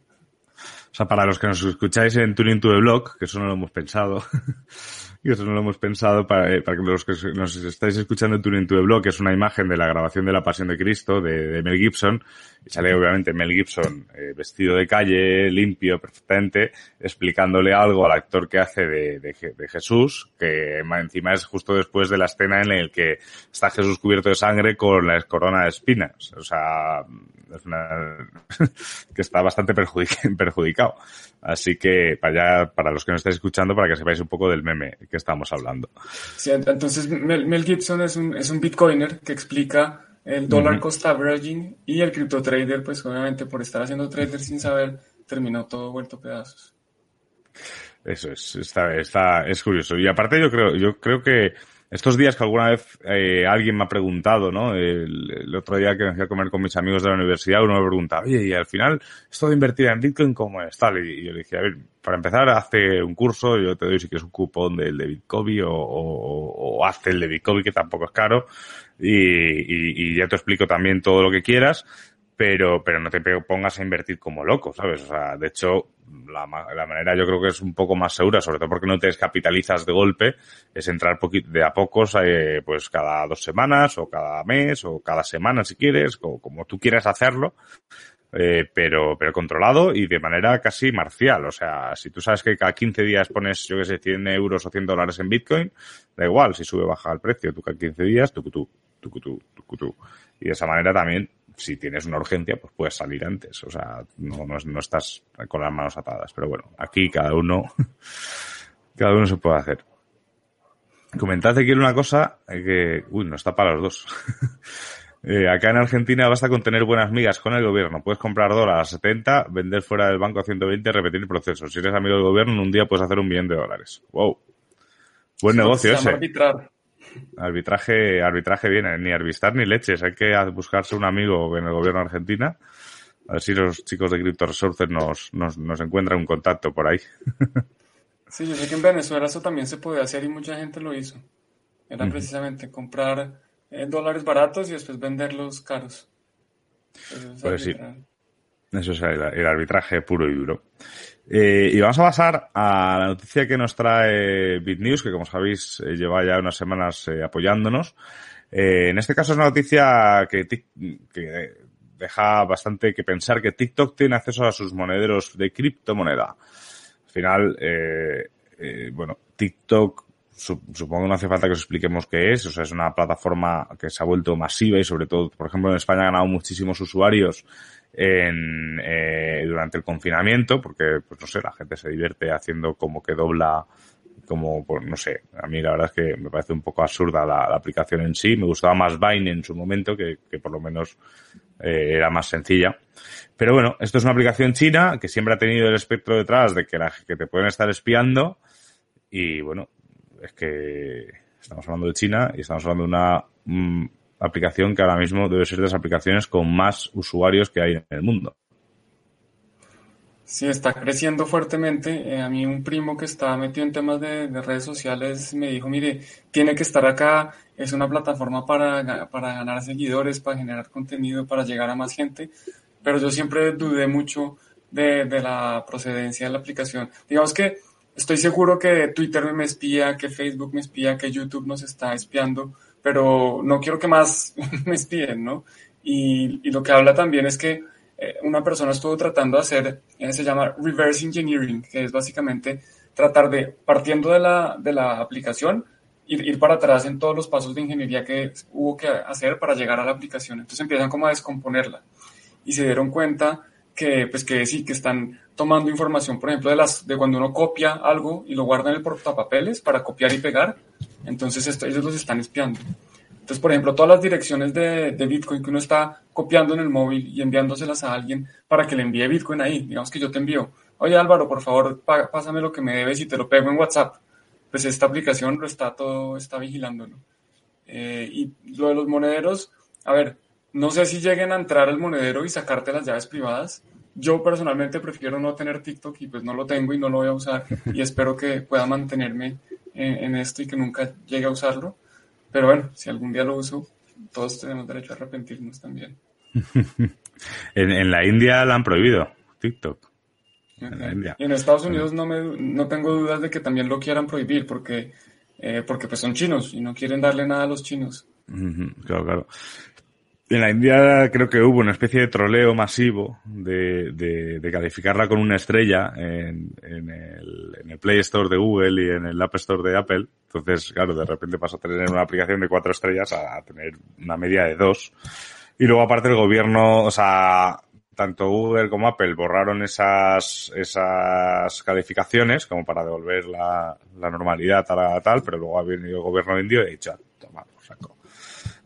O sea, para los que nos escucháis en Tuning to the Blog, que eso no lo hemos pensado, y eso no lo hemos pensado para, eh, para los que nos estáis escuchando en Turing to the Blog, que es una imagen de la grabación de la Pasión de Cristo de, Mel Gibson, y sale obviamente Mel Gibson eh, vestido de calle, limpio, perfectamente, explicándole algo al actor que hace de, de, Jesús, que encima es justo después de la escena en la que está Jesús cubierto de sangre con la corona de espinas. O sea, es una, que está bastante Así que para, para los que nos estáis escuchando, para que sepáis un poco del meme que estamos hablando. Sí, entonces Mel, Gibson es un, es un bitcoiner que explica el dollar cost averaging y el crypto trader, pues obviamente por estar haciendo trader sin saber, terminó todo vuelto a pedazos. Eso es, está, está, es curioso. Y aparte yo creo, yo creo que estos días que alguna vez eh, alguien me ha preguntado, ¿no? El, otro día que me fui a comer con mis amigos de la universidad, uno me preguntaba, oye, y al final, esto de invertir en Bitcoin, ¿cómo es? Tal, y, yo le dije, a ver, para empezar, hazte un curso, yo te doy si quieres un cupón del de Bitcoin o, o, o hazte el de Bitcoin, que tampoco es caro, y, y, y ya te explico también todo lo que quieras, pero, pero no te pongas a invertir como loco, ¿sabes? O sea, de hecho, la, la, manera yo creo que es un poco más segura, sobre todo porque no te descapitalizas de golpe, es entrar de a pocos, eh, pues cada dos semanas, o cada mes, o cada semana si quieres, o como tú quieras hacerlo, eh, pero, pero controlado y de manera casi marcial. O sea, si tú sabes que cada 15 días pones, yo que sé, 100 euros o 100 dólares en Bitcoin, da igual, si sube o baja el precio, tú cada 15 días, tú, tú, tú, tú, tú, tú. Y de esa manera también si tienes una urgencia, pues puedes salir antes. O sea, no, no, estás con las manos atadas. Pero bueno, aquí cada uno, cada uno se puede hacer. Comentad aquí una cosa que, uy, no está para los dos. eh, acá en Argentina basta con tener buenas migas con el gobierno. Puedes comprar dólares a 70, vender fuera del banco a 120 y repetir el proceso. Si eres amigo del gobierno, en un día puedes hacer un millón de dólares. Wow. Buen negocio ese. Arbitraje, arbitraje viene, ni arbitrar ni leches. Hay que buscarse un amigo en el gobierno argentina. A ver si los chicos de Crypto Resources nos, nos, nos encuentran un contacto por ahí. Sí, yo sé que en Venezuela eso también se puede hacer y mucha gente lo hizo. Era precisamente comprar eh, dólares baratos y después venderlos caros. pues sí. Eso es el, arbitraje puro y duro. Eh, y vamos a pasar a la noticia que nos trae BitNews, que como sabéis eh, lleva ya unas semanas eh, apoyándonos. en este caso es una noticia que, que, deja bastante que pensar que TikTok tiene acceso a sus monederos de criptomoneda. Al final, bueno, TikTok supongo que no hace falta que os expliquemos qué es. O sea, es una plataforma que se ha vuelto masiva y sobre todo, por ejemplo, en España ha ganado muchísimos usuarios en, eh, durante el confinamiento, porque, pues no sé, la gente se divierte haciendo como que dobla, como, pues, no sé, a mí la verdad es que me parece un poco absurda la, aplicación en sí. Me gustaba más Vine en su momento, que, por lo menos eh, era más sencilla. Pero bueno, esto es una aplicación china que siempre ha tenido el espectro detrás de que, la, que te pueden estar espiando. Y bueno, es que estamos hablando de China y estamos hablando de una mm, aplicación que ahora mismo debe ser de las aplicaciones con más usuarios que hay en el mundo. Sí, está creciendo fuertemente. Eh, a mí un primo que estaba metido en temas de, redes sociales me dijo, mire, tiene que estar acá, es una plataforma para, para ganar seguidores, para generar contenido, para llegar a más gente, pero yo siempre dudé mucho de, de la procedencia de la aplicación. Digamos que estoy seguro que Twitter me espía, que Facebook me espía, que YouTube nos está espiando, pero no quiero que más me espíen, ¿no? Y, y lo que habla también es que eh, una persona estuvo tratando de hacer, eh, se llama reverse engineering, que es básicamente tratar de, partiendo de la, de la aplicación, ir, ir, para atrás en todos los pasos de ingeniería que hubo que hacer para llegar a la aplicación. Entonces empiezan como a descomponerla y se dieron cuenta que, pues que sí, que están tomando información, por ejemplo, de, las, de cuando uno copia algo y lo guarda en el portapapeles para copiar y pegar, entonces ellos los están espiando. Entonces, por ejemplo, todas las direcciones de, de, Bitcoin que uno está copiando en el móvil y enviándoselas a alguien para que le envíe Bitcoin ahí, digamos que yo te envío, oye Álvaro, por favor, pásame lo que me debes y te lo pego en WhatsApp. Pues esta aplicación lo está todo, está vigilándolo. Eh, y lo de los monederos, a ver, no sé si lleguen a entrar al monedero y sacarte las llaves privadas. Yo personalmente prefiero no tener TikTok y pues no lo tengo y no lo voy a usar y espero que pueda mantenerme en, en esto y que nunca llegue a usarlo pero bueno, si algún día lo uso, todos tenemos derecho a arrepentirnos también. en, en, la India la han prohibido, TikTok. En, la India. Y en Estados Unidos no, me, no tengo dudas de que también lo quieran prohibir porque, eh, porque pues son chinos y no quieren darle nada a los chinos. Claro, claro. En la India creo que hubo una especie de troleo masivo de, de, de calificarla con una estrella en, en, el, en, el, Play Store de Google y en el App Store de Apple. Entonces, claro, de repente pasa a tener una aplicación de cuatro estrellas a, tener una media de dos. Y luego aparte el gobierno, o sea, tanto Google como Apple borraron esas, esas calificaciones como para devolver la, la normalidad a la tal, pero luego ha venido el gobierno indio y ha dicho, toma, saco.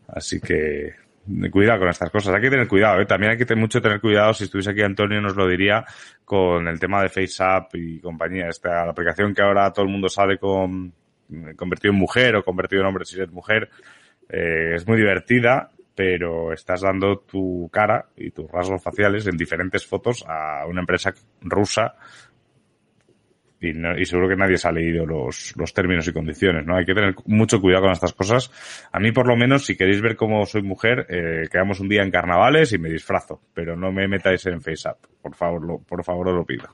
Así que, cuidado con estas cosas. Hay que tener cuidado, ¿eh? También hay que tener mucho tener cuidado. Si estuviese aquí Antonio nos lo diría con el tema de FaceApp y compañía. Esta la aplicación que ahora todo el mundo sale con convertido en mujer o convertido en hombre si eres mujer. Eh, es muy divertida, pero estás dando tu cara y tus rasgos faciales en diferentes fotos a una empresa rusa y, no, y, seguro que nadie se ha leído los, los, términos y condiciones, ¿no? Hay que tener mucho cuidado con estas cosas. A mí, por lo menos, si queréis ver cómo soy mujer, eh, quedamos un día en carnavales y me disfrazo, pero no me metáis en FaceApp. Por favor, lo, por favor, os lo pido.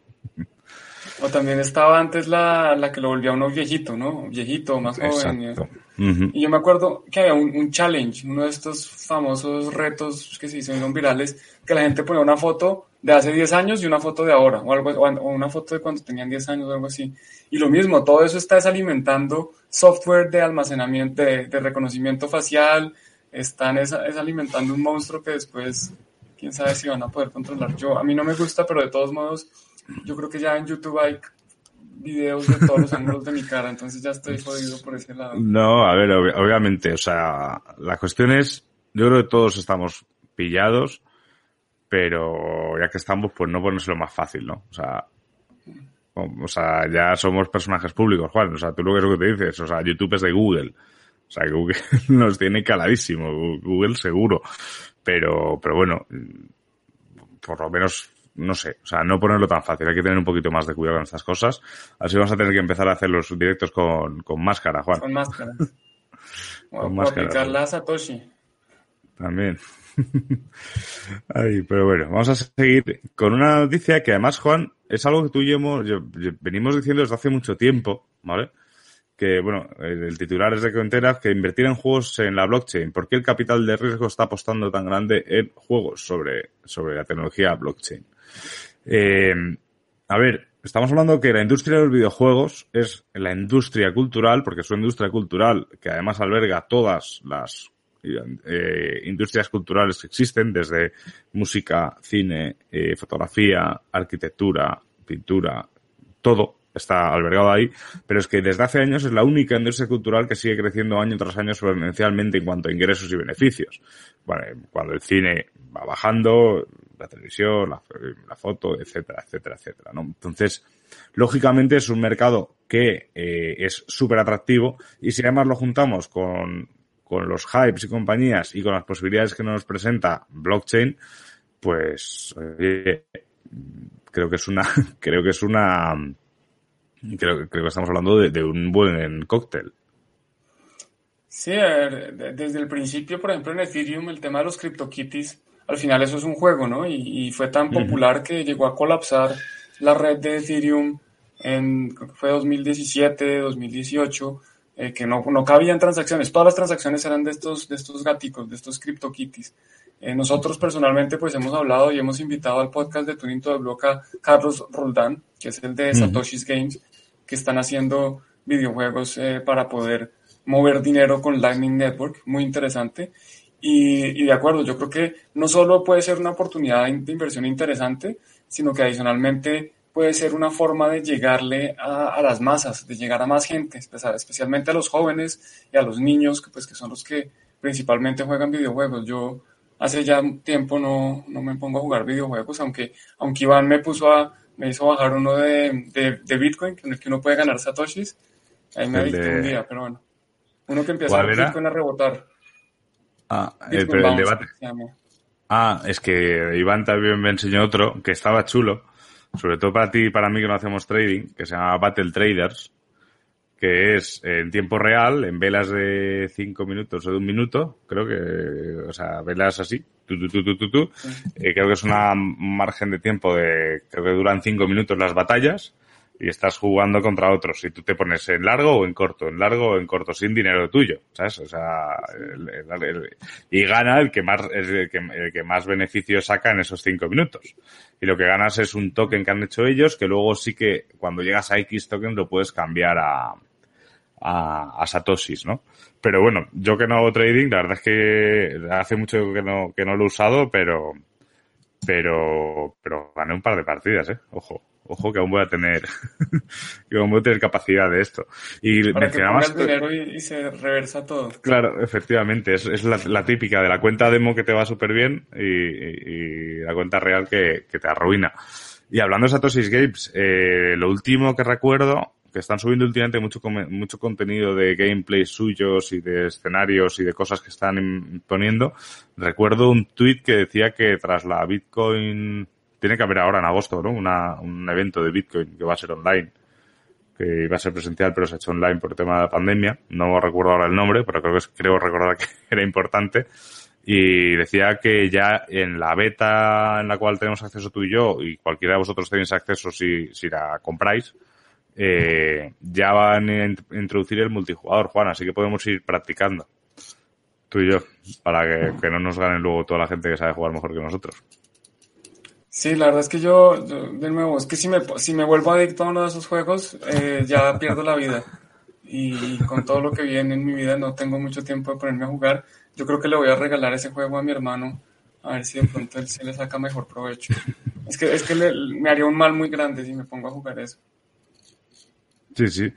O también estaba antes la, la que lo volvía uno viejito, ¿no? Viejito, más joven. Exacto. Uh -huh. y yo me acuerdo que había un, un, challenge, uno de estos famosos retos que se hicieron virales, que la gente ponía una foto de hace 10 años y una foto de ahora, o, algo, o una foto de cuando tenían 10 años o algo así. Y lo mismo, todo eso está desalimentando software de almacenamiento, de, de reconocimiento facial, están es, es, alimentando un monstruo que después, quién sabe si van a poder controlar. Yo, a mí no me gusta, pero de todos modos, yo creo que ya en YouTube hay videos de todos los ángulos de mi cara, entonces ya estoy jodido por ese lado. No, a ver, ob obviamente, o sea, la cuestión es, yo creo que todos estamos pillados, pero ya que estamos, pues no ponérselo más fácil, ¿no? O sea, sea, ya somos personajes públicos, Juan. O sea, tú lo que es lo que te dices, o sea, YouTube es de Google. O sea, Google nos tiene caladísimo, Google seguro. Pero, pero bueno, por lo menos, no sé, o sea, no ponerlo tan fácil. Hay que tener un poquito más de cuidado con estas cosas. Así vamos a tener que empezar a hacer los directos con, con máscara, Juan. Con máscara. con o, máscara. aplicarla a Satoshi. También. Ay, pero bueno, vamos a seguir con una noticia que además, Juan, es algo que tú y yo, hemos, yo, yo venimos diciendo desde hace mucho tiempo, ¿vale? Que, bueno, el, el titular es de Cointeras que invertir en juegos en la blockchain. ¿Por qué el capital de riesgo está apostando tan grande en juegos sobre, sobre la tecnología blockchain? Eh, a ver, estamos hablando que la industria de los videojuegos es la industria cultural, porque es una industria cultural que además alberga todas las eh, industrias culturales que existen, desde música, cine, eh, fotografía, arquitectura, pintura, todo está albergado ahí, pero es que desde hace años es la única industria cultural que sigue creciendo año tras año exponencialmente en cuanto a ingresos y beneficios. Bueno, cuando el cine va bajando, la televisión, la, foto, etcétera, etcétera, etcétera, ¿no? Entonces, lógicamente es un mercado que eh, es súper atractivo y si además lo juntamos con con los hypes y compañías y con las posibilidades que nos presenta blockchain, pues creo que es una, creo que es una, creo, creo que estamos hablando de, un buen cóctel. Sí, desde el principio, por ejemplo, en Ethereum, el tema de los CryptoKitties, al final eso es un juego, ¿no? Y, y fue tan popular uh -huh. que llegó a colapsar la red de Ethereum en, fue 2017, 2018, eh, que no, no cabían transacciones. Todas las transacciones eran de estos, de estos gaticos, de estos CryptoKitties. Eh, nosotros personalmente pues hemos hablado y hemos invitado al podcast de Tuning to the Block a Carlos Roldán, que es el de Satoshi's Games, que están haciendo videojuegos eh, para poder mover dinero con Lightning Network, muy interesante. Y, y, de acuerdo, yo creo que no solo puede ser una oportunidad de inversión interesante, sino que adicionalmente puede ser una forma de llegarle a, a, las masas, de llegar a más gente, especialmente a los jóvenes y a los niños, que, pues, que son los que principalmente juegan videojuegos. Yo hace ya tiempo no, no me pongo a jugar videojuegos, aunque, aunque Iván me puso a, me hizo bajar uno de, de, de Bitcoin, en el que uno puede ganar satoshis. Ahí me adicté de... un día, pero bueno. Uno que empieza a Bitcoin a rebotar. Ah, el, pero el debate. Ah, es que Iván también me enseñó otro que estaba chulo, sobre todo para ti y para mí que no hacemos trading, que se llama Battle Traders, que es en tiempo real, en velas de cinco minutos o de un minuto, creo que, o sea, velas así, tu, tu, tu, tu, tu, tu. Eh, creo que es una margen de tiempo de, creo que duran cinco minutos las batallas, y estás jugando contra otros y tú te pones en largo o en corto, en largo o en corto, sin dinero tuyo, ¿sabes? O sea, y gana el que más el que, el que más beneficio saca en esos cinco minutos. Y lo que ganas es un token que han hecho ellos, que luego sí que cuando llegas a X token lo puedes cambiar a, a, a satoshis, ¿no? Pero bueno, yo que no hago trading, la verdad es que hace mucho que no, que no lo he usado, pero, pero, pero gané un par de partidas, eh, ojo ojo que aún voy a tener, que aún voy a tener capacidad de esto. Y Para mencionabas. Que dinero y, y, se reversa todo. Claro, efectivamente, es, es la, la, típica de la cuenta demo que te va súper bien y, la cuenta real que, que, te arruina. Y hablando de Satoshi Games, eh, lo último que recuerdo, que están subiendo últimamente mucho, mucho contenido de gameplay suyos y de escenarios y de cosas que están poniendo, recuerdo un tweet que decía que tras la Bitcoin tiene que haber ahora en agosto, ¿no? Una, un evento de Bitcoin que va a ser online, que iba a ser presencial, pero se ha hecho online por el tema de la pandemia. No recuerdo ahora el nombre, pero creo que creo recordar que era importante. Y decía que ya en la beta en la cual tenemos acceso tú y yo, y cualquiera de vosotros tenéis acceso si, si la compráis, eh, ya van a introducir el multijugador, Juan, así que podemos ir practicando. Tú y yo, para que, que no nos ganen luego toda la gente que sabe jugar mejor que nosotros. Sí, la verdad es que yo, yo, de nuevo, es que si me, si me vuelvo adicto a uno de esos juegos, eh, ya pierdo la vida. Y, con todo lo que viene en mi vida, no tengo mucho tiempo de ponerme a jugar. Yo creo que le voy a regalar ese juego a mi hermano, a ver si de pronto él se le saca mejor provecho. Es que, es que le, me haría un mal muy grande si me pongo a jugar eso. Sí, sí.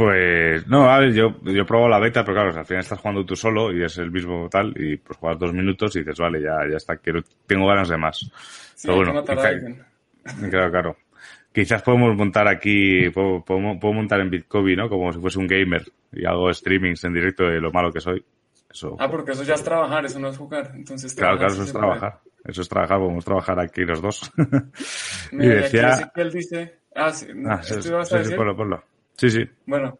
Pues no, a ver, yo, yo probo la beta, pero claro, al final estás jugando tú solo y es el mismo tal, y pues juegas dos minutos y dices, vale, ya, ya está, quiero, tengo ganas de más. Sí, pero bueno, quizá, claro, claro. Quizás podemos montar aquí, puedo, puedo, puedo, montar en Bitcoin, ¿no? Como si fuese un gamer y hago streamings en directo de lo malo que soy. Eso. Ah, porque eso ya es trabajar, eso no es jugar. Entonces, claro, claro, eso es trabajar. Eso es trabajar, podemos trabajar aquí los dos. y decía... Él dice... Ah, sí, ah, sí, sí, sí, ponlo, ponlo. Sí, sí. Bueno,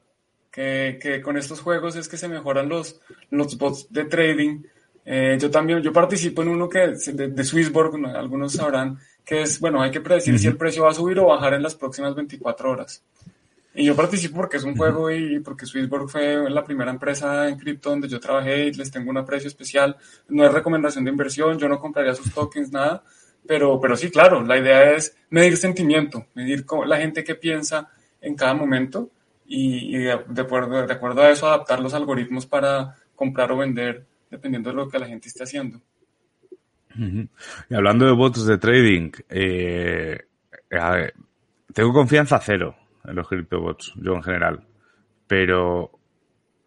que, que, con estos juegos es que se mejoran los, los bots de trading. Eh, yo también, yo participo en uno que de, de Swissborg, algunos sabrán, que es, bueno, hay que predecir uh -huh. si el precio va a subir o bajar en las próximas 24 horas. Y yo participo porque es un uh -huh. juego y porque Swissborg fue la primera empresa en cripto donde yo trabajé y les tengo un aprecio especial. No es recomendación de inversión, yo no compraría sus tokens, nada. Pero, pero sí, claro, la idea es medir sentimiento, medir la gente que piensa en cada momento y, de, de, acuerdo, a eso adaptar los algoritmos para comprar o vender dependiendo de lo que la gente esté haciendo. Y hablando de bots de trading, eh, tengo confianza cero en los criptobots, yo en general, pero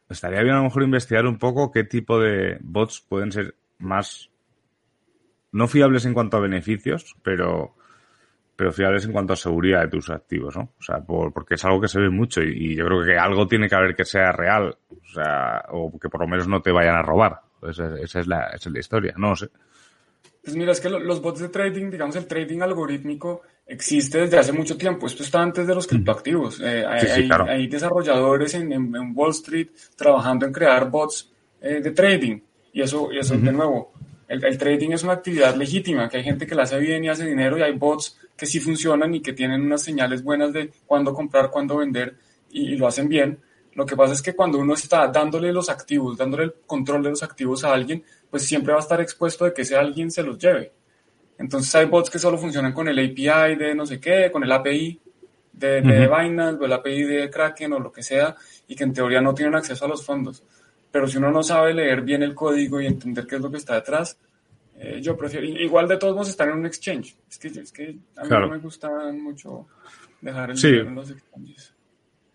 estaría bien a lo mejor investigar un poco qué tipo de bots pueden ser más no fiables en cuanto a beneficios, pero pero fiables en cuanto a seguridad de tus activos, ¿no? O sea, por, porque es algo que se ve mucho y, y, yo creo que algo tiene que haber que sea real, o sea, o que por lo menos no te vayan a robar. Esa, esa, es, la, esa es la historia, no sé. Pues mira, es que los bots de trading, digamos, el trading algorítmico existe desde hace mucho tiempo. Esto está antes de los criptoactivos. Eh, sí, hay, sí, claro. hay, desarrolladores en, en, en, Wall Street trabajando en crear bots eh, de trading. Y eso, y eso uh -huh. de nuevo, el, trading es una actividad legítima, que hay gente que la hace bien y hace dinero y hay bots que sí funcionan y que tienen unas señales buenas de cuándo comprar, cuándo vender y, lo hacen bien. Lo que pasa es que cuando uno está dándole los activos, dándole el control de los activos a alguien, pues siempre va a estar expuesto de que ese alguien se los lleve. Entonces hay bots que solo funcionan con el API de no sé qué, con el API de, de Binance o el API de Kraken o lo que sea, y que en teoría no tienen acceso a los fondos pero si uno no sabe leer bien el código y entender qué es lo que está detrás, eh, yo prefiero, igual de todos modos estar en un exchange. Es que, es que a mí no me gusta mucho dejar el dinero en los exchanges.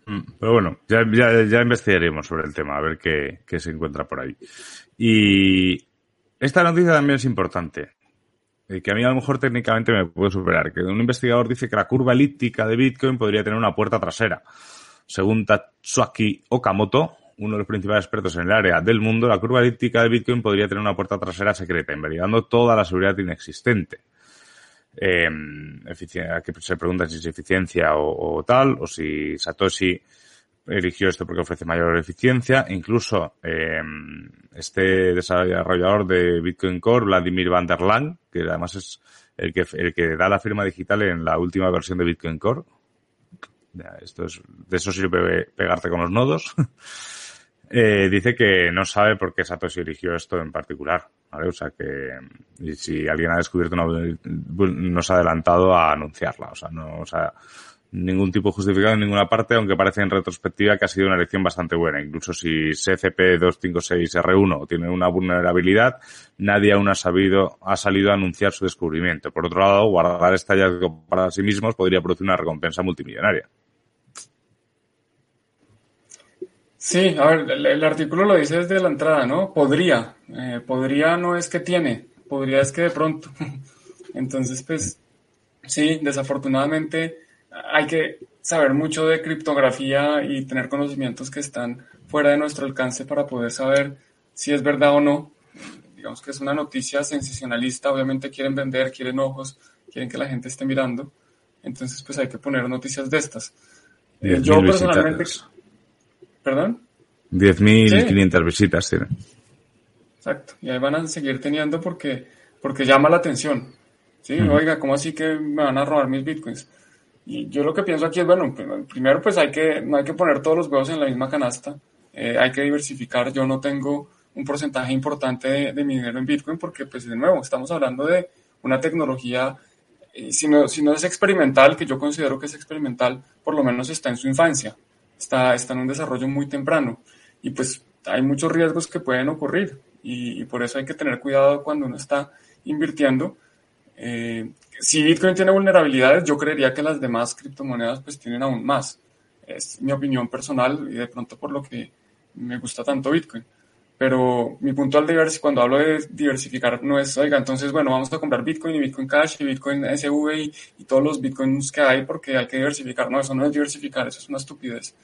Mm, pero bueno, ya, ya, investigaremos sobre el tema, a ver qué, qué, se encuentra por ahí. Y esta noticia también es importante, eh, que a mí a lo mejor técnicamente me puede superar, que un investigador dice que la curva elíptica de Bitcoin podría tener una puerta trasera. Según Tatsuaki Okamoto, uno de los principales expertos en el área del mundo, la curva elíptica de Bitcoin podría tener una puerta trasera secreta, invalidando toda la seguridad inexistente. Eh, que se pregunta si es eficiencia o, tal, o si Satoshi eligió esto porque ofrece mayor eficiencia. Incluso eh, este desarrollador de Bitcoin Core, Vladimir van der Lang, que además es el que, el que da la firma digital en la última versión de Bitcoin Core. Esto es, de eso sirve pegarte con los nodos. Eh, dice que no sabe por qué Satoshi eligió esto en particular, ¿vale? O sea que si alguien ha descubierto una no se ha adelantado a anunciarla, o sea, no, o sea, ningún tipo justificado en ninguna parte, aunque parece en retrospectiva que ha sido una elección bastante buena. Incluso si SCP-256-R1 tiene una vulnerabilidad, nadie aún ha sabido, ha salido a anunciar su descubrimiento. Por otro lado, guardar este hallazgo para sí mismos podría producir una recompensa multimillonaria. Sí, a ver, el, artículo lo dice desde la entrada, ¿no? Podría. Eh, podría no es que tiene, podría es que de pronto. Entonces, pues, sí, desafortunadamente hay que saber mucho de criptografía y tener conocimientos que están fuera de nuestro alcance para poder saber si es verdad o no. Digamos que es una noticia sensacionalista, obviamente quieren vender, quieren ojos, quieren que la gente esté mirando. Entonces, pues hay que poner noticias de estas. yo personalmente... ¿Perdón? 10.500 visitas tiene. Exacto, y ahí van a seguir teniendo porque, porque llama la atención. ¿sí? Oiga, ¿cómo así que me van a robar mis bitcoins? Y yo lo que pienso aquí es, bueno, primero pues hay que, no hay que poner todos los huevos en la misma canasta, eh, hay que diversificar. Yo no tengo un porcentaje importante de, mi dinero en bitcoin porque, pues de nuevo, estamos hablando de una tecnología, si, no, si no es experimental, que yo considero que es experimental, por lo menos está en su infancia está, está en un desarrollo muy temprano y pues hay muchos riesgos que pueden ocurrir y, por eso hay que tener cuidado cuando uno está invirtiendo. Eh, si Bitcoin tiene vulnerabilidades, yo creería que las demás criptomonedas pues tienen aún más. Es mi opinión personal y de pronto por lo que me gusta tanto Bitcoin. Pero mi punto al diversificar, cuando hablo de diversificar, no es, oiga, entonces, bueno, vamos a comprar Bitcoin y Bitcoin Cash y Bitcoin SV y, y todos los Bitcoins que hay porque hay que diversificar. No, eso no es diversificar, eso es una estupidez.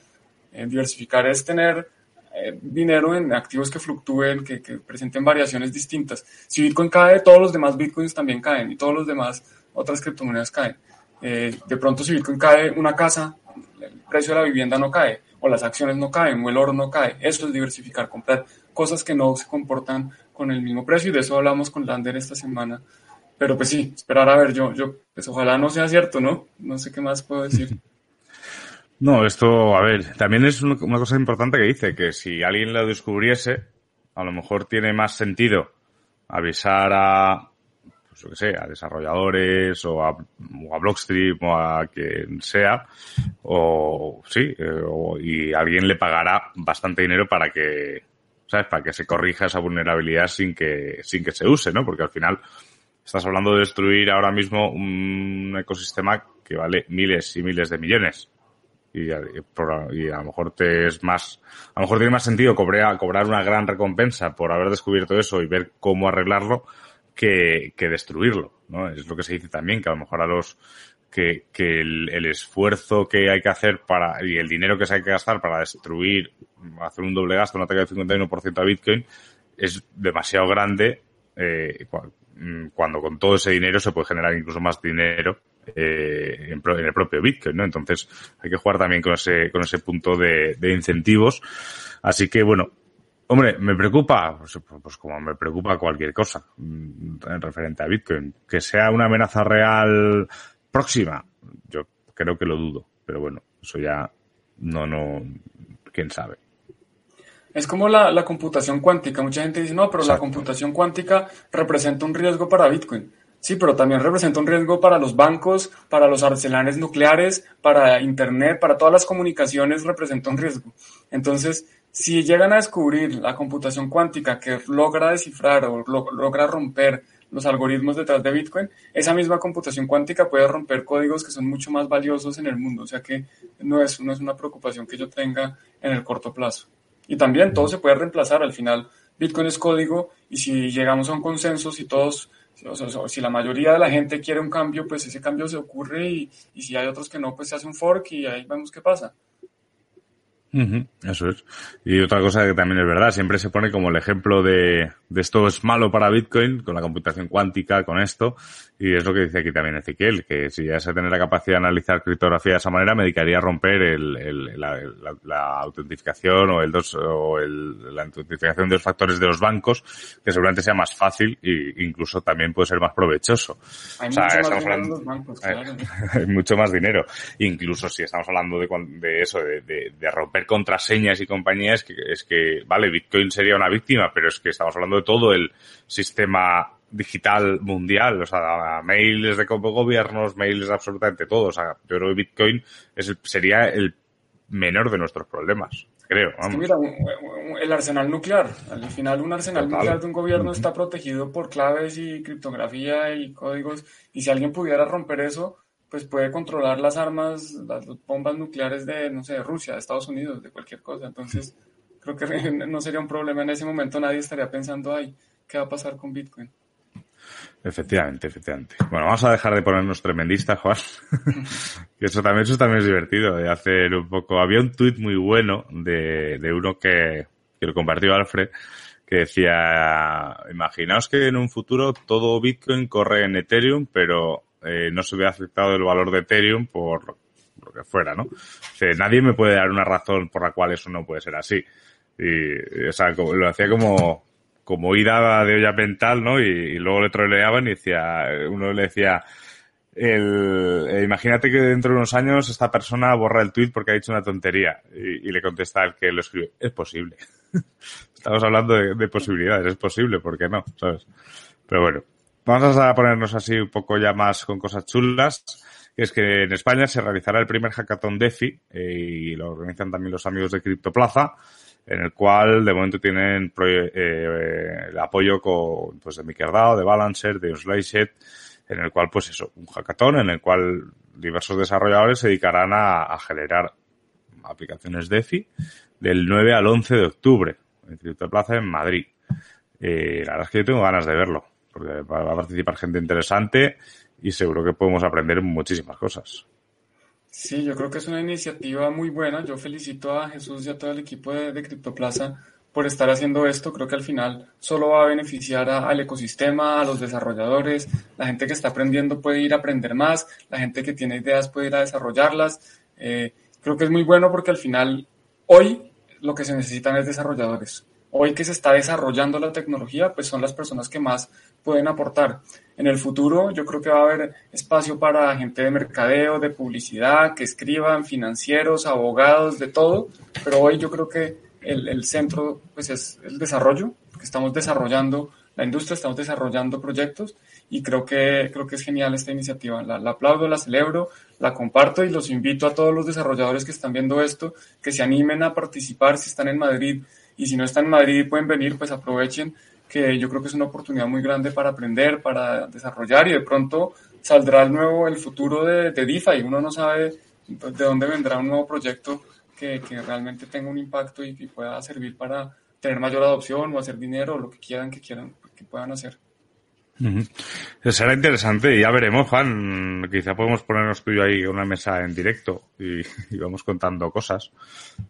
Eh, diversificar es tener eh, dinero en activos que fluctúen, que, presenten variaciones distintas. Si Bitcoin cae, todos los demás Bitcoins también caen y todos los demás otras criptomonedas caen. Eh, de pronto, si Bitcoin cae una casa, el precio de la vivienda no cae, o las acciones no caen, o el oro no cae. Eso es diversificar, comprar cosas que no se comportan con el mismo precio, y de eso hablamos con Lander esta semana. Pero pues sí, esperar a ver, yo, yo, pues ojalá no sea cierto, ¿no? No sé qué más puedo decir. No, esto, a ver, también es una cosa importante que dice, que si alguien lo descubriese, a lo mejor tiene más sentido avisar a, pues yo que sé, a desarrolladores o a, Blockstream o a quien sea, o sí, eh, y alguien le pagará bastante dinero para que, ¿sabes? Para que se corrija esa vulnerabilidad sin que, sin que se use, ¿no? Porque al final estás hablando de destruir ahora mismo un ecosistema que vale miles y miles de millones y, a lo mejor te es más, a lo mejor tiene más sentido cobrar, cobrar una gran recompensa por haber descubierto eso y ver cómo arreglarlo que, que destruirlo, ¿no? Es lo que se dice también, que a lo mejor a los, que, que el, el, esfuerzo que hay que hacer para, y el dinero que se hay que gastar para destruir, hacer un doble gasto, un ataque del 51% a Bitcoin, es demasiado grande, eh, cuando con todo ese dinero se puede generar incluso más dinero eh, en, el propio Bitcoin, ¿no? Entonces hay que jugar también con ese, con ese punto de, incentivos. Así que bueno, Hombre, me preocupa, pues, pues, como me preocupa cualquier cosa mm, en referente a Bitcoin. Que sea una amenaza real próxima, yo creo que lo dudo. Pero bueno, eso ya no, no, quién sabe. Es como la, computación cuántica. Mucha gente dice, no, pero la computación cuántica representa un riesgo para Bitcoin. Sí, pero también representa un riesgo para los bancos, para los arsenales nucleares, para Internet, para todas las comunicaciones representa un riesgo. Entonces, si llegan a descubrir la computación cuántica que logra descifrar o logra romper los algoritmos detrás de Bitcoin, esa misma computación cuántica puede romper códigos que son mucho más valiosos en el mundo. O sea que no es, no es una preocupación que yo tenga en el corto plazo. Y también todo se puede reemplazar. Al final, Bitcoin es código y si llegamos a un consenso, si todos, si la mayoría de la gente quiere un cambio, pues ese cambio se ocurre y, y si hay otros que no, pues se hace un fork y ahí vemos qué pasa eso es. Y otra cosa que también es verdad, siempre se pone como el ejemplo de, de esto es malo para Bitcoin, con la computación cuántica, con esto, y es lo que dice aquí también Ezequiel, que si ya se tener la capacidad de analizar criptografía de esa manera, me dedicaría a romper el, el, la, la, autentificación o, el dos, o el, la autentificación de los factores de los bancos, que seguramente sea más fácil e incluso también puede ser más provechoso. Hay mucho bancos, claro. hay mucho más dinero. Incluso si estamos hablando de, de eso, de, de, de romper contraseñas y compañías, que es que, vale, Bitcoin sería una víctima, pero es que estamos hablando de todo el sistema digital mundial, o sea, mails de gobiernos, mails de absolutamente todo. O sea, yo creo que Bitcoin es sería el menor de nuestros problemas, creo. mira, el arsenal nuclear, al final un arsenal nuclear de un gobierno está protegido por claves y criptografía y códigos, y si alguien pudiera romper eso, pues puede controlar las armas, las bombas nucleares de, no sé, de Rusia, de Estados Unidos, de cualquier cosa. Entonces, creo que no sería un problema en ese momento, nadie estaría pensando, ay, ¿qué va a pasar con Bitcoin? Efectivamente, efectivamente. Bueno, vamos a dejar de ponernos tremendistas, Juan. que eso también, eso también es divertido, de hacer un poco. Había un tuit muy bueno de, de uno que, que lo compartió Alfred, que decía, imaginaos que en un futuro todo Bitcoin corre en Ethereum, pero eh, no se ve afectado el valor de Ethereum por lo que fuera, ¿no? O nadie me puede dar una razón por la cual eso no puede ser así. Y, o sea, lo hacía como, como ida de olla mental, ¿no? Y, luego le troleaban y decía, uno le decía, el, eh, imagínate que dentro de unos años esta persona borra el tweet porque ha dicho una tontería y, le contesta al que lo escribe, es posible. Estamos hablando de, posibilidades, es posible, ¿por qué no? ¿Sabes? Pero bueno, vamos a ponernos así un poco ya más con cosas chulas. Que es que en España se realizará el primer hackathon DeFi eh, y lo organizan también los amigos de CryptoPlaza en el cual de momento tienen eh, el apoyo con, pues de MakerDAO, de Balancer, de Sliceset, en el cual pues eso, un hackathon en el cual diversos desarrolladores se dedicarán a, generar aplicaciones DeFi del 9 al 11 de octubre en CryptoPlaza en Madrid. Eh, la verdad es que yo tengo ganas de verlo, porque va a participar gente interesante y seguro que podemos aprender muchísimas cosas. Sí, yo creo que es una iniciativa muy buena. Yo felicito a Jesús y a todo el equipo de, de CryptoPlaza por estar haciendo esto. Creo que al final solo va a beneficiar al ecosistema, a los desarrolladores. La gente que está aprendiendo puede ir a aprender más. La gente que tiene ideas puede ir a desarrollarlas. Eh, creo que es muy bueno porque al final, hoy lo que se necesitan es desarrolladores. Hoy que se está desarrollando la tecnología, pues son las personas que más pueden aportar. En el futuro yo creo que va a haber espacio para gente de mercadeo, de publicidad, que escriban, financieros, abogados, de todo, pero hoy yo creo que el, centro pues es el desarrollo, que estamos desarrollando la industria, estamos desarrollando proyectos y creo que, creo que es genial esta iniciativa. La, la, aplaudo, la celebro, la comparto y los invito a todos los desarrolladores que están viendo esto, que se animen a participar si están en Madrid y si no están en Madrid y pueden venir, pues aprovechen que yo creo que es una oportunidad muy grande para aprender, para desarrollar y de pronto saldrá el nuevo, el futuro de, de DeFi. Uno no sabe de dónde vendrá un nuevo proyecto que, que realmente tenga un impacto y que pueda servir para tener mayor adopción o hacer dinero o lo que quieran que quieran que puedan hacer. Será interesante ya veremos, Juan. Quizá podemos ponernos tú y yo ahí una mesa en directo y, vamos contando cosas.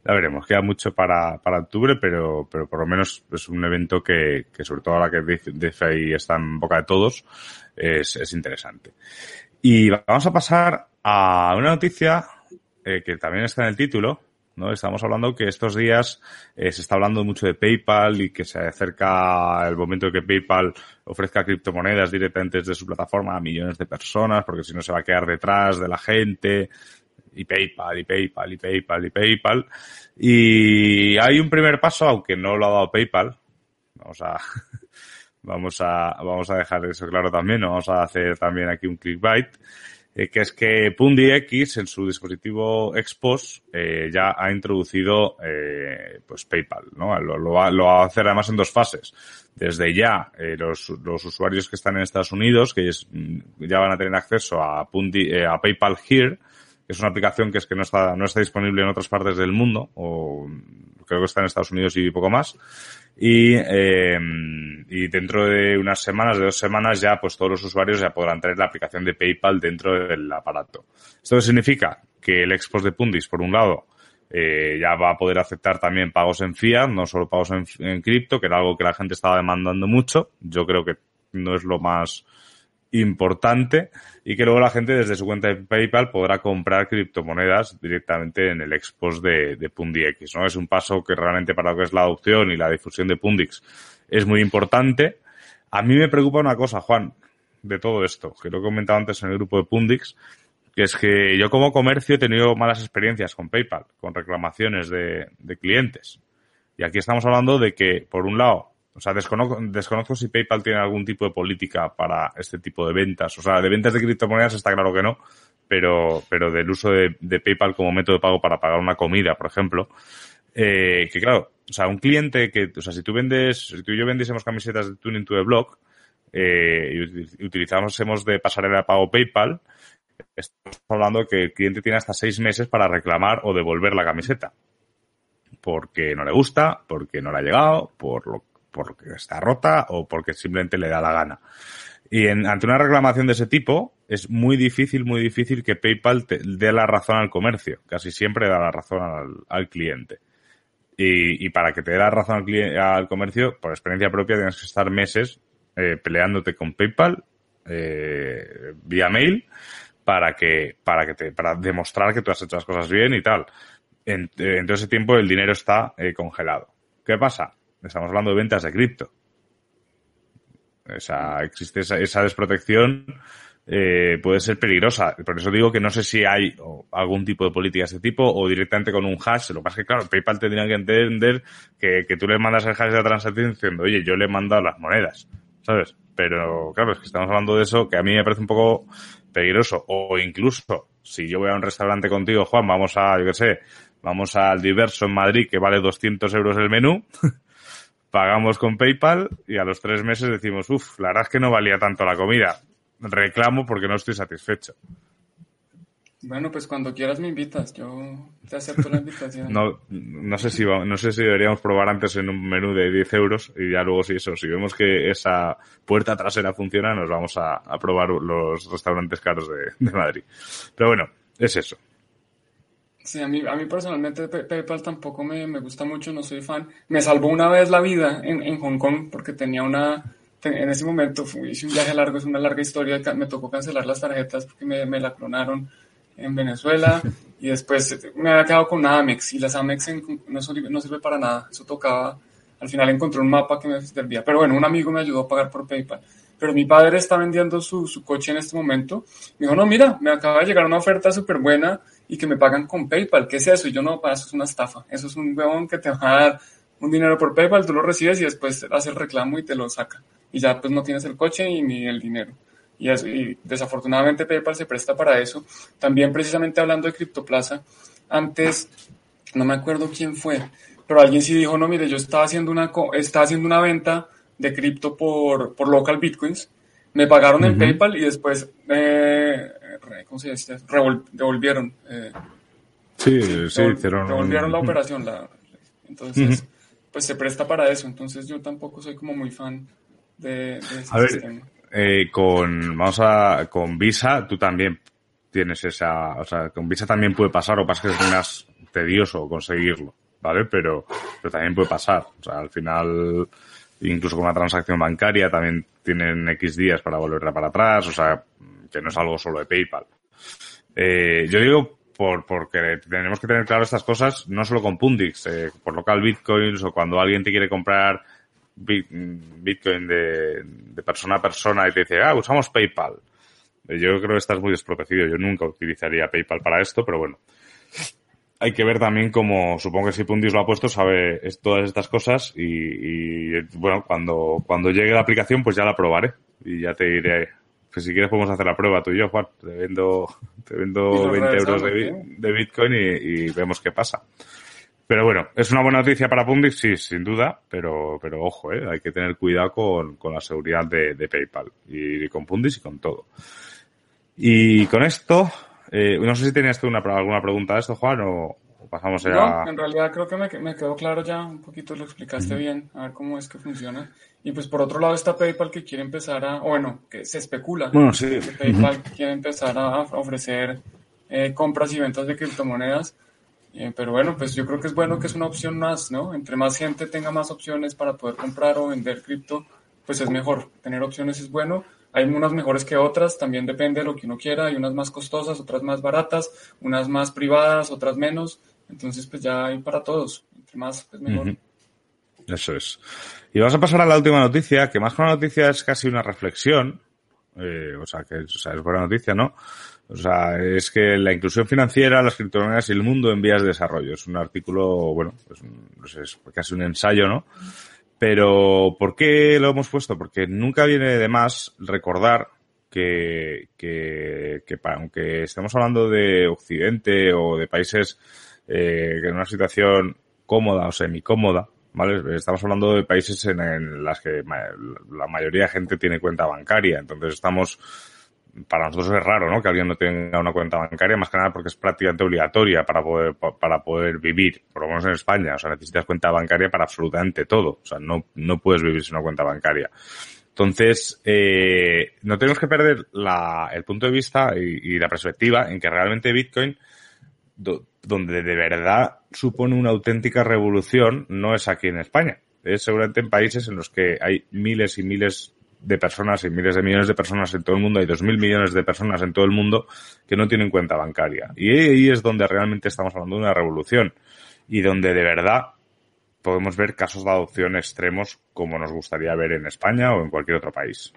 Ya veremos. Queda mucho para, para octubre, pero, pero por lo menos es un evento que, que sobre todo ahora que DeFi está en boca de todos, es, es interesante. Y vamos a pasar a una noticia eh, que también está en el título, ¿no? Estamos hablando que estos días eh, se está hablando mucho de PayPal y que se acerca el momento de que PayPal ofrezca criptomonedas directamente desde su plataforma a millones de personas, porque si no se va a quedar detrás de la gente. Y PayPal, y PayPal, y PayPal, y PayPal. Y hay un primer paso, aunque no lo ha dado PayPal. Vamos a, vamos a, vamos a dejar eso claro también. Vamos a hacer también aquí un clickbait. Eh, que es que PundiX en su dispositivo Expos eh, ya ha introducido eh, pues PayPal, ¿no? Lo, va, a hacer además en dos fases. Desde ya, los, los, usuarios que están en Estados Unidos, que mm, ya van a tener acceso a, Pundi, a PayPal Here, es una aplicación que es que no está, no está disponible en otras partes del mundo, o creo que está en Estados Unidos y poco más. Y, eh, y dentro de unas semanas, de dos semanas, ya pues todos los usuarios ya podrán tener la aplicación de PayPal dentro del aparato. Esto significa que el Expos de Pundis, por un lado, eh, ya va a poder aceptar también pagos en fiat, no solo pagos en, en cripto, que era algo que la gente estaba demandando mucho. Yo creo que no es lo más importante y que luego la gente desde su cuenta de PayPal podrá comprar criptomonedas directamente en el expos de, de PundiX, ¿no? Es un paso que realmente para lo que es la adopción y la difusión de Pundix es muy importante. A mí me preocupa una cosa, Juan, de todo esto, que lo he comentado antes en el grupo de Pundix, que es que yo como comercio he tenido malas experiencias con PayPal, con reclamaciones de, de clientes. Y aquí estamos hablando de que, por un lado, o sea, desconozco, si PayPal tiene algún tipo de política para este tipo de ventas. O sea, de ventas de criptomonedas está claro que no, pero, pero del uso de, de PayPal como método de pago para pagar una comida, por ejemplo, eh, que claro, o sea, un cliente que, o sea, si tú vendes, si tú y yo vendiésemos camisetas de Tuning to the Block, eh, y utilizásemos de pasarela de pago PayPal, estamos hablando que el cliente tiene hasta seis meses para reclamar o devolver la camiseta. Porque no le gusta, porque no le ha llegado, por lo porque está rota o porque simplemente le da la gana. Y ante una reclamación de ese tipo, es muy difícil, muy difícil que PayPal te dé la razón al comercio. Casi siempre da la razón al, cliente. Y, para que te dé la razón al, al, comercio, por experiencia propia, tienes que estar meses eh, peleándote con PayPal eh, vía mail para que, para que te, para demostrar que tú has hecho las cosas bien y tal. En, en todo ese tiempo el dinero está eh, congelado. ¿Qué pasa? Estamos hablando de ventas de cripto. Esa, existe esa, desprotección, eh, puede ser peligrosa. Por eso digo que no sé si hay algún tipo de política de este tipo o directamente con un hash. Lo que pasa es que, claro, PayPal tendría que entender que, que tú le mandas el hash de la transacción diciendo, oye, yo le he mandado las monedas, ¿sabes? Pero, claro, es que estamos hablando de eso que a mí me parece un poco peligroso. O incluso, si yo voy a un restaurante contigo, Juan, vamos a, yo qué sé, vamos al Diverso en Madrid que vale 200 euros el menú. pagamos con PayPal y a los tres meses decimos, uff, la verdad es que no valía tanto la comida. Reclamo porque no estoy satisfecho. Bueno, pues cuando quieras me invitas, yo te acepto la invitación. No, no sé si no sé si deberíamos probar antes en un menú de 10 euros y ya luego si eso, si vemos que esa puerta trasera funciona, nos vamos a, probar los restaurantes caros de, de Madrid. Pero bueno, es eso. Sí, a mí, a mí personalmente PayPal tampoco me, me, gusta mucho, no soy fan. Me salvó una vez la vida en, en Hong Kong porque tenía una, en ese momento fui, hice un viaje largo, es una larga historia, me tocó cancelar las tarjetas porque me, me la clonaron en Venezuela y después me había quedado con una Amex y las Amex no, no sirve para nada, eso tocaba, al final encontré un mapa que me servía, pero bueno, un amigo me ayudó a pagar por PayPal pero mi padre está vendiendo su, su, coche en este momento. Me dijo, no, mira, me acaba de llegar una oferta súper buena y que me pagan con PayPal. ¿Qué es eso? Y yo no, eso es una estafa. Eso es un huevón que te va a dar un dinero por PayPal, tú lo recibes y después hace el reclamo y te lo saca. Y ya pues no tienes el coche y ni el dinero. Y, eso, y desafortunadamente PayPal se presta para eso. También precisamente hablando de Criptoplaza, antes, no me acuerdo quién fue, pero alguien sí dijo, no, mire, yo estaba haciendo una, estaba haciendo una venta de cripto por, por local bitcoins. Me pagaron en PayPal y después, eh, ¿cómo se dice? devolvieron. Eh, sí, sí, hicieron. Devolvieron la operación. La, entonces, pues se presta para eso. Entonces yo tampoco soy como muy fan de, ese a sistema. eh, con, vamos a, con Visa, tú también tienes esa, o sea, con Visa también puede pasar, o pasa que es más tedioso conseguirlo, ¿vale? Pero, pero también puede pasar. O sea, al final, incluso con una transacción bancaria también tienen X días para volverla para atrás, o sea, que no es algo solo de PayPal. Eh, yo digo por, porque tenemos que tener claro estas cosas, no solo con Pundix, eh, por local bitcoins o cuando alguien te quiere comprar bitcoin de, persona a persona y te dice, ah, usamos PayPal. Yo creo que estás muy desprotegido. Yo nunca utilizaría PayPal para esto, pero bueno. Hay que ver también cómo, supongo que si Pundix lo ha puesto, sabe todas estas cosas y, y, bueno, cuando, cuando llegue la aplicación, pues ya la probaré y ya te diré que si quieres podemos hacer la prueba tú y yo, Juan. Te vendo, te vendo 20 euros de, Bitcoin y, vemos qué pasa. Pero bueno, es una buena noticia para Pundix, sí, sin duda, pero, pero ojo, ¿eh? hay que tener cuidado con, con la seguridad de, PayPal y, con Pundix y con todo. Y con esto, eh, no sé si tenías tú una, alguna pregunta de esto, Juan, o, pasamos ya. No, en realidad creo que me, me, quedó claro ya, un poquito lo explicaste bien, a ver cómo es que funciona. Y pues por otro lado está PayPal que quiere empezar a, o bueno, que se especula bueno, sí. que PayPal quiere empezar a ofrecer eh, compras y ventas de criptomonedas. Eh, pero bueno, pues yo creo que es bueno que es una opción más, ¿no? Entre más gente tenga más opciones para poder comprar o vender cripto, pues es mejor. Tener opciones es bueno. Hay unas mejores que otras, también depende de lo que uno quiera. Hay unas más costosas, otras más baratas, unas más privadas, otras menos. Entonces, pues ya hay para todos. Entre más, pues mejor. Eso es. Y vamos a pasar a la última noticia, que más que una noticia es casi una reflexión. Eh, o sea, que o sea, es buena noticia, ¿no? O sea, es que la inclusión financiera, las criptomonedas y el mundo en vías de desarrollo. Es un artículo, bueno, pues, es casi un ensayo, ¿no? Pero, ¿por qué lo hemos puesto? Porque nunca viene de más recordar que, que, que aunque estemos hablando de Occidente o de países eh, en una situación cómoda o semicómoda, ¿vale? Estamos hablando de países en, en las que la mayoría de gente tiene cuenta bancaria, entonces estamos para nosotros es raro, ¿no? Que alguien no tenga una cuenta bancaria, más que nada porque es prácticamente obligatoria para poder, para poder vivir, por lo menos en España. O sea, necesitas cuenta bancaria para absolutamente todo. O sea, no, no puedes vivir sin una cuenta bancaria. Entonces, eh, no tenemos que perder la, el punto de vista y, y, la perspectiva en que realmente Bitcoin, do, donde de verdad supone una auténtica revolución no es aquí en España. Es seguramente en países en los que hay miles y miles de personas y miles de millones de personas en todo el mundo, hay dos mil millones de personas en todo el mundo que no tienen cuenta bancaria. Y ahí es donde realmente estamos hablando de una revolución y donde de verdad podemos ver casos de adopción extremos como nos gustaría ver en España o en cualquier otro país.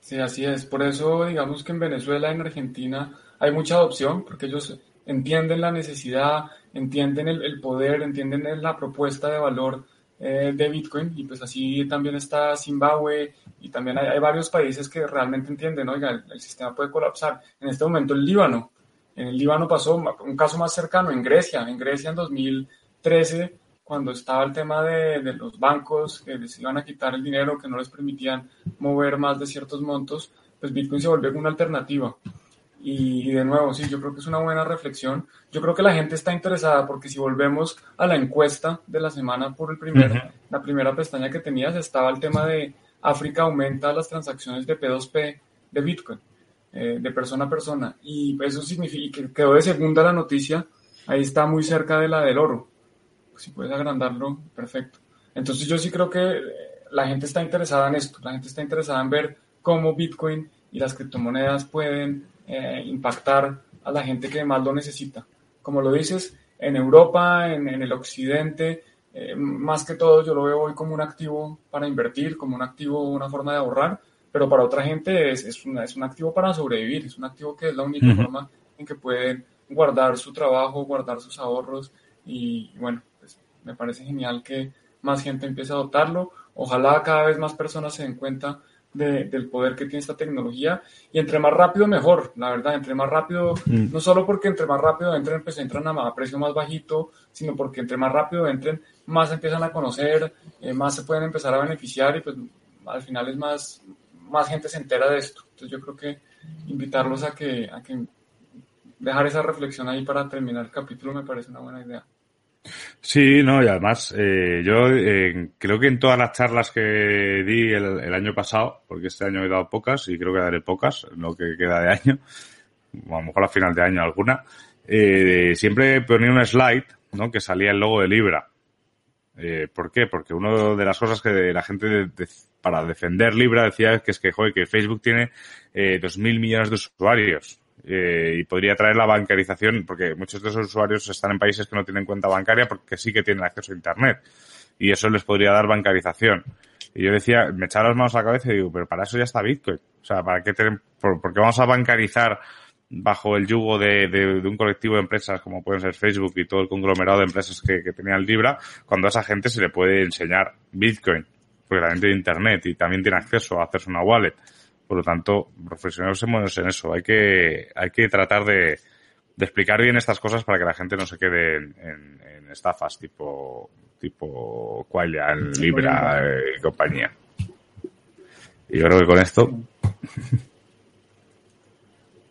Sí, así es. Por eso digamos que en Venezuela, en Argentina, hay mucha adopción, porque ellos entienden la necesidad, entienden el, poder, entienden la propuesta de valor eh, de Bitcoin y pues así también está Zimbabue y también hay, varios países que realmente entienden, oiga, el, sistema puede colapsar. En este momento el Líbano, en el Líbano pasó un caso más cercano, en Grecia, en Grecia en 2013, cuando estaba el tema de los bancos que les iban a quitar el dinero, que no les permitían mover más de ciertos montos, pues Bitcoin se volvió una alternativa. Y, de nuevo, sí, yo creo que es una buena reflexión. Yo creo que la gente está interesada porque si volvemos a la encuesta de la semana por el primer, uh -huh. la primera pestaña que tenías, estaba el tema de África aumenta las transacciones de P2P de Bitcoin, eh, de persona a persona. Y eso significa que quedó de segunda la noticia, ahí está muy cerca de la del oro. Si puedes agrandarlo, perfecto. Entonces yo sí creo que la gente está interesada en esto, la gente está interesada en ver cómo Bitcoin y las criptomonedas pueden eh, impactar a la gente que más lo necesita. Como lo dices, en Europa, en, en el occidente, eh, más que todo yo lo veo hoy como un activo para invertir, como un activo, una forma de ahorrar, pero para otra gente es, es, una, es un activo para sobrevivir, es un activo que es la única uh -huh. forma en que pueden guardar su trabajo, guardar sus ahorros y bueno, pues me parece genial que más gente empiece a adoptarlo. Ojalá cada vez más personas se den cuenta de, del poder que tiene esta tecnología y entre más rápido mejor, la verdad, entre más rápido, mm. no solo porque entre más rápido entren, pues entran a, a, precio más bajito, sino porque entre más rápido entren, más empiezan a conocer, eh, más se pueden empezar a beneficiar y pues al final es más, más gente se entera de esto. Entonces yo creo que invitarlos a que, a que dejar esa reflexión ahí para terminar el capítulo me parece una buena idea. Sí, no, y además eh, yo eh, creo que en todas las charlas que di el, año pasado, porque este año he dado pocas y creo que daré pocas, lo que queda de año, a lo mejor a final de año alguna, eh, siempre ponía un slide, ¿no? Que salía el logo de Libra. Eh, ¿Por qué? Porque una de las cosas que la gente de, para defender Libra decía que es que, joder, que Facebook tiene eh, dos mil millones de usuarios eh, y podría traer la bancarización, porque muchos de esos usuarios están en países que no tienen cuenta bancaria porque sí que tienen acceso a Internet y eso les podría dar bancarización. Y yo decía, me echaba las manos a la cabeza y digo, pero para eso ya está Bitcoin. O sea, ¿para qué por, porque vamos a bancarizar bajo el yugo de, de, un colectivo de empresas como pueden ser Facebook y todo el conglomerado de empresas que, que tenían Libra, cuando a esa gente se le puede enseñar Bitcoin, porque también tiene Internet y también tiene acceso a hacerse una wallet. Por lo tanto, profesionales en eso. Hay que, hay que tratar de, de explicar bien estas cosas para que la gente no se quede en, en, en estafas tipo, tipo Qualia, Libra eh, y compañía. Y yo creo que con esto.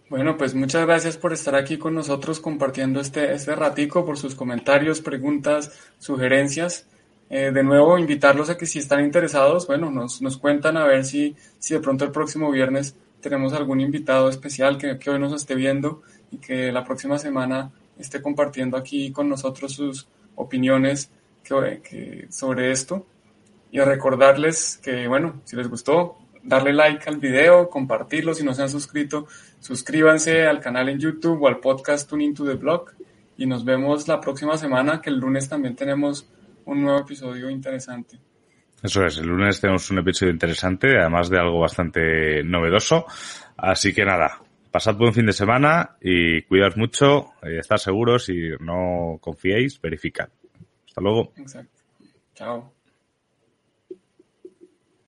Bueno, pues muchas gracias por estar aquí con nosotros compartiendo este, este ratico, por sus comentarios, preguntas, sugerencias. Eh, de nuevo, invitarlos a que si están interesados, bueno, nos, nos cuentan a ver si, si de pronto el próximo viernes tenemos algún invitado especial que, que hoy nos esté viendo y que la próxima semana esté compartiendo aquí con nosotros sus opiniones que, sobre esto. Y a recordarles que, bueno, si les gustó, darle like al video, compartirlo si no se han suscrito, suscríbanse al canal en YouTube o al podcast Tuning to the Blog y nos vemos la próxima semana que el lunes también tenemos un nuevo episodio interesante. Eso es, el lunes tenemos un episodio interesante, además de algo bastante novedoso. Así que nada, pasad buen fin de semana y cuidad mucho, eh, estar seguros y no confiéis, verificad. Hasta luego. Exacto. Chao.